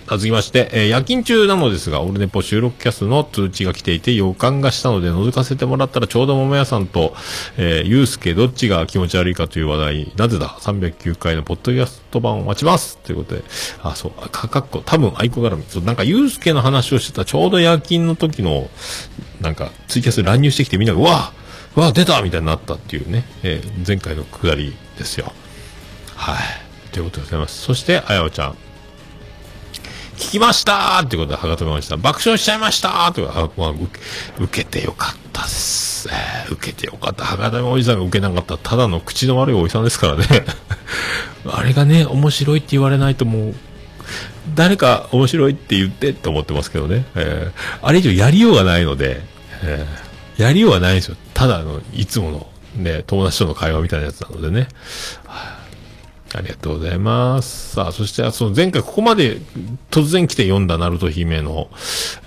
続きまして、えー夜勤中なのですが、オルネポ収録キャストの通知が来ていて予感がしたので覗かせてもらったらちょうど桃屋さんと、えー、ゆうすけどっちが気持ち悪いかという話題、なぜだ ?309 回のポッドキャスト版を待ちますということで、あ、そう、かかっこ、多分アイコ絡み。そう、なんかゆうすけの話をしてたちょうど夜勤の時の、なんかツイキャス乱入してきてみんなが、うわうわ出たみたいになったっていうね、えー前回のくだりですよ。はい。ということでございます。そして、あやおちゃん。聞きましたってことで、はがとめました。爆笑しちゃいましたってことで、まあ、受けてよかったです。えー受けてよかった。はがとめおじさんが受けなかったら、ただの口の悪いおじさんですからね。あれがね、面白いって言われないともう、誰か面白いって言ってって思ってますけどね。えーあれ以上やりようがないので、えーやりようがないんですよ。ただの、いつもの、ね、友達との会話みたいなやつなのでね。はあありがとうございます。さあ、そして、その前回ここまで突然来て読んだナルト姫の、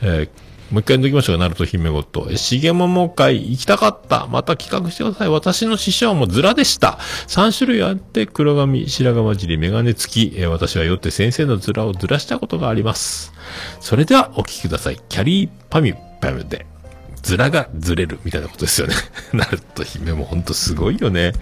えーもう一回抜きましょうか、ナルト姫ごと。えしげもも会行きたかった。また企画してください。私の師匠もズラでした。3種類あって、黒髪、白髪尻、メガネ付き。えー私は酔って先生のズラをずらしたことがあります。それではお聞きください。キャリーパミュパムで。ズラがずれるみたいなことですよね。ナルト姫もほんとすごいよね。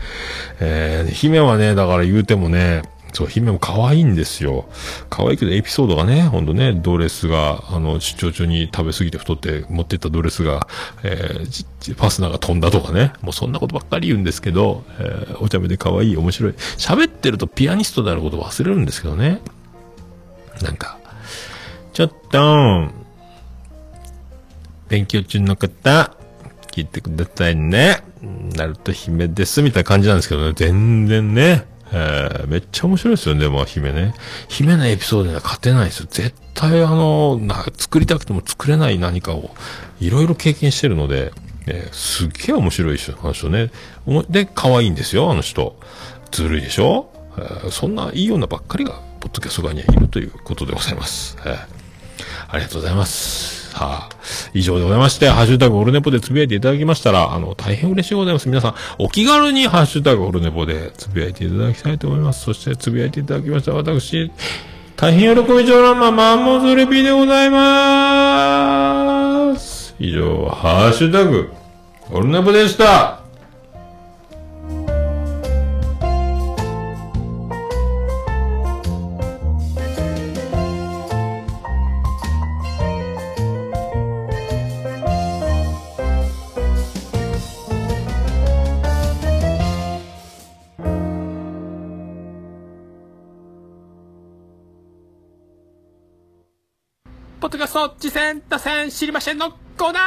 えー、姫はね、だから言うてもね、そう、姫も可愛いんですよ。可愛いけどエピソードがね、ほんとね、ドレスが、あの、出張中に食べ過ぎて太って持ってったドレスが、えーファスナーが飛んだとかね、もうそんなことばっかり言うんですけど、えーお茶目で可愛い、面白い。喋ってるとピアニストであること忘れるんですけどね。なんか、ちょっと、勉強中の方、聞いてくださいね。ナルト姫です、みたいな感じなんですけどね、全然ね、えーめっちゃ面白いですよね、でも姫ね。姫のエピソードには勝てないですよ。絶対あの、な作りたくても作れない何かを、いろいろ経験してるので、えーすっげえ面白いですよ、あの人ね。で、可愛いんですよ、あの人。ずるいでしょ、えーそんないい女ばっかりが、ポッドキャスト側にはいるということでございます。えーありがとうございます。さあ、以上でございまして、ハッシュタグオルネポでつぶやいていただきましたら、あの、大変嬉しいございます。皆さん、お気軽にハッシュタグオルネポでつぶやいていただきたいと思います。そして、つぶやいていただきました私、大変喜び上のまま、マンモズレビーでございまーす。以上、ハッシュタグ、オルネポでした。ポッドキャスト、次戦、打線、知りませんのコーナー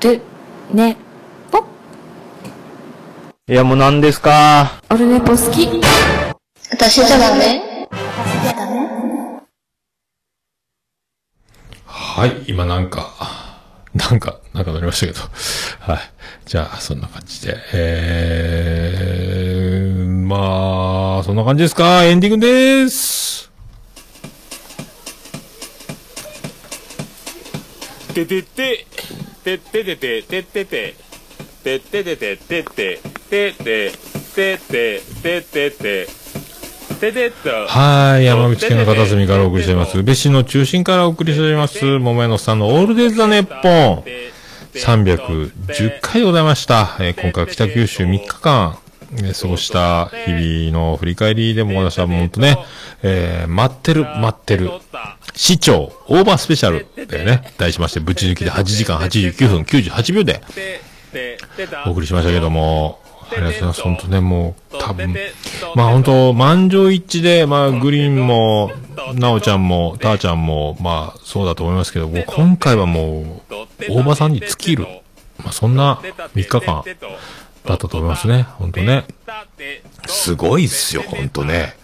る、ね、ぽ。いや、もう何ですか？オルネポ好き。私じゃダメはい、今なんか、なんか、なんかなりましたけど。はい。じゃあ、そんな感じで。えー、まあ、そんな感じですか？エンディングです。ててて、てててて、ててて、てててて、てて、てて、てて、ててて、ててと。はい、山口県の片隅からお送りしています。宇部市の中心からお送りしております。桃屋のさんのオールデイズ・ザ・ネッポン。310回でございました。えー今回は北九州3日間、えー過ごした日々の振り返りでも私はもう本当ね、えー待ってる、待ってる。市長、オーバースペシャルでね、題しまして、ぶち抜きで8時間89分98秒でお送りしましたけども、ありがとうございます。本当ね、もう、多分、まあ本当、満場一致で、まあグリーンも、なおちゃんも、たーちゃんも、まあそうだと思いますけど、もう今回はもう、大場さんに尽きる。まあそんな3日間だったと思いますね。本当ね。すごいっすよ、本当ね。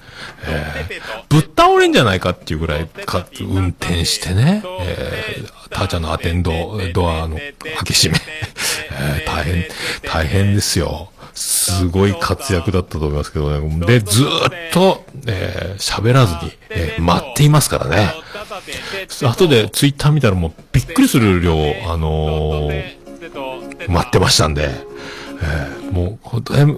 えーぶっ倒れんじゃないかっていうぐらいか、運転してね、えー、たーちゃんのアテンド、ドアの開け閉め、えー大変、大変ですよ。すごい活躍だったと思いますけどね。で、ずーっと、えー喋らずに、えー待っていますからね。後でツイッター見たらもうびっくりする量、あのー待ってましたんで、えーも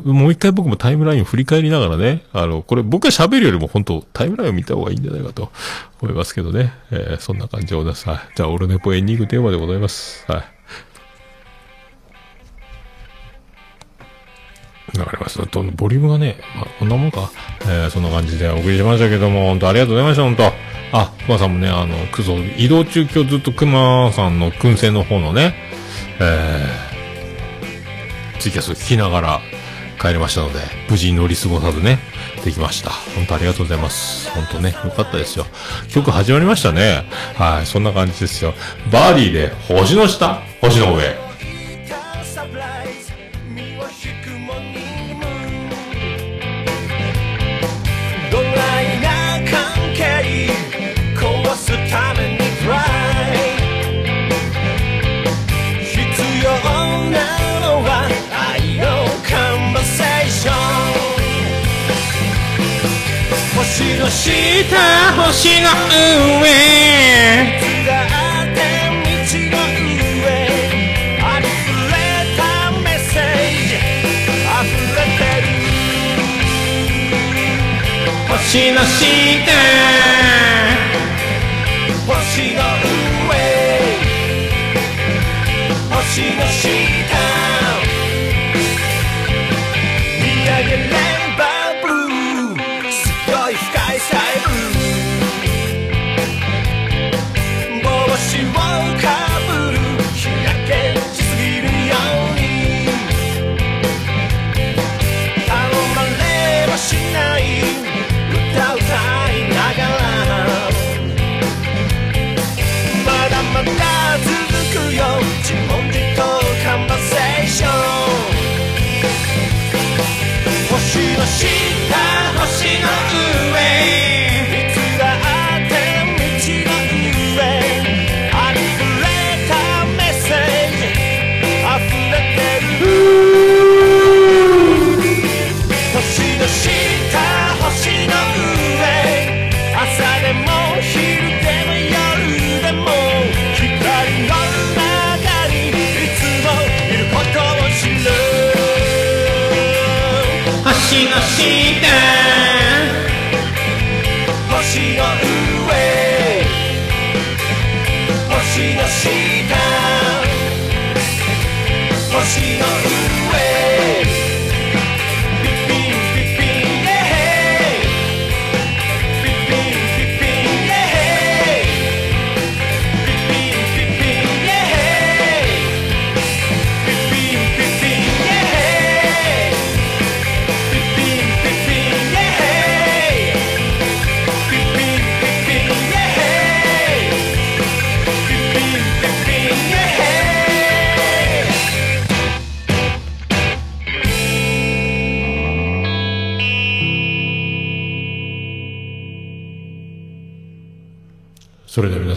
う、もう一回僕もタイムラインを振り返りながらね、あの、これ僕が喋るよりも本当タイムラインを見た方がいいんじゃないかと思いますけどね。えーそんな感じでございます。はい。じゃあ、オルネポエンディングテーマでございます。はい。わかります。とボリュームがね、まあ、こんなもんか。えーそんな感じでお送りしましたけども、本当ありがとうございました、本当あ、熊さんもね、あの、クソ、移動中今日ずっと熊さんの燻製の方のね、えー、ツイキャスを聞きながら帰りましたので、無事に乗り過ごさずね、できました。本当ありがとうございます。本当ね、よかったですよ。曲始まりましたね。はい、そんな感じですよ。バーディーで、星の下、星の上。の下星の上。星の下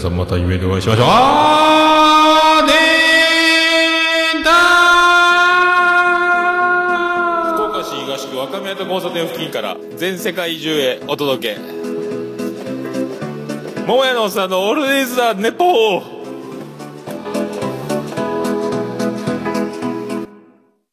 さんまた夢でお会いしましょう。あーねー。だ福岡市東区若宮と交差点付近から全世界中へお届け。桃屋のおっさんのオールディーズ・ザ・ネポー。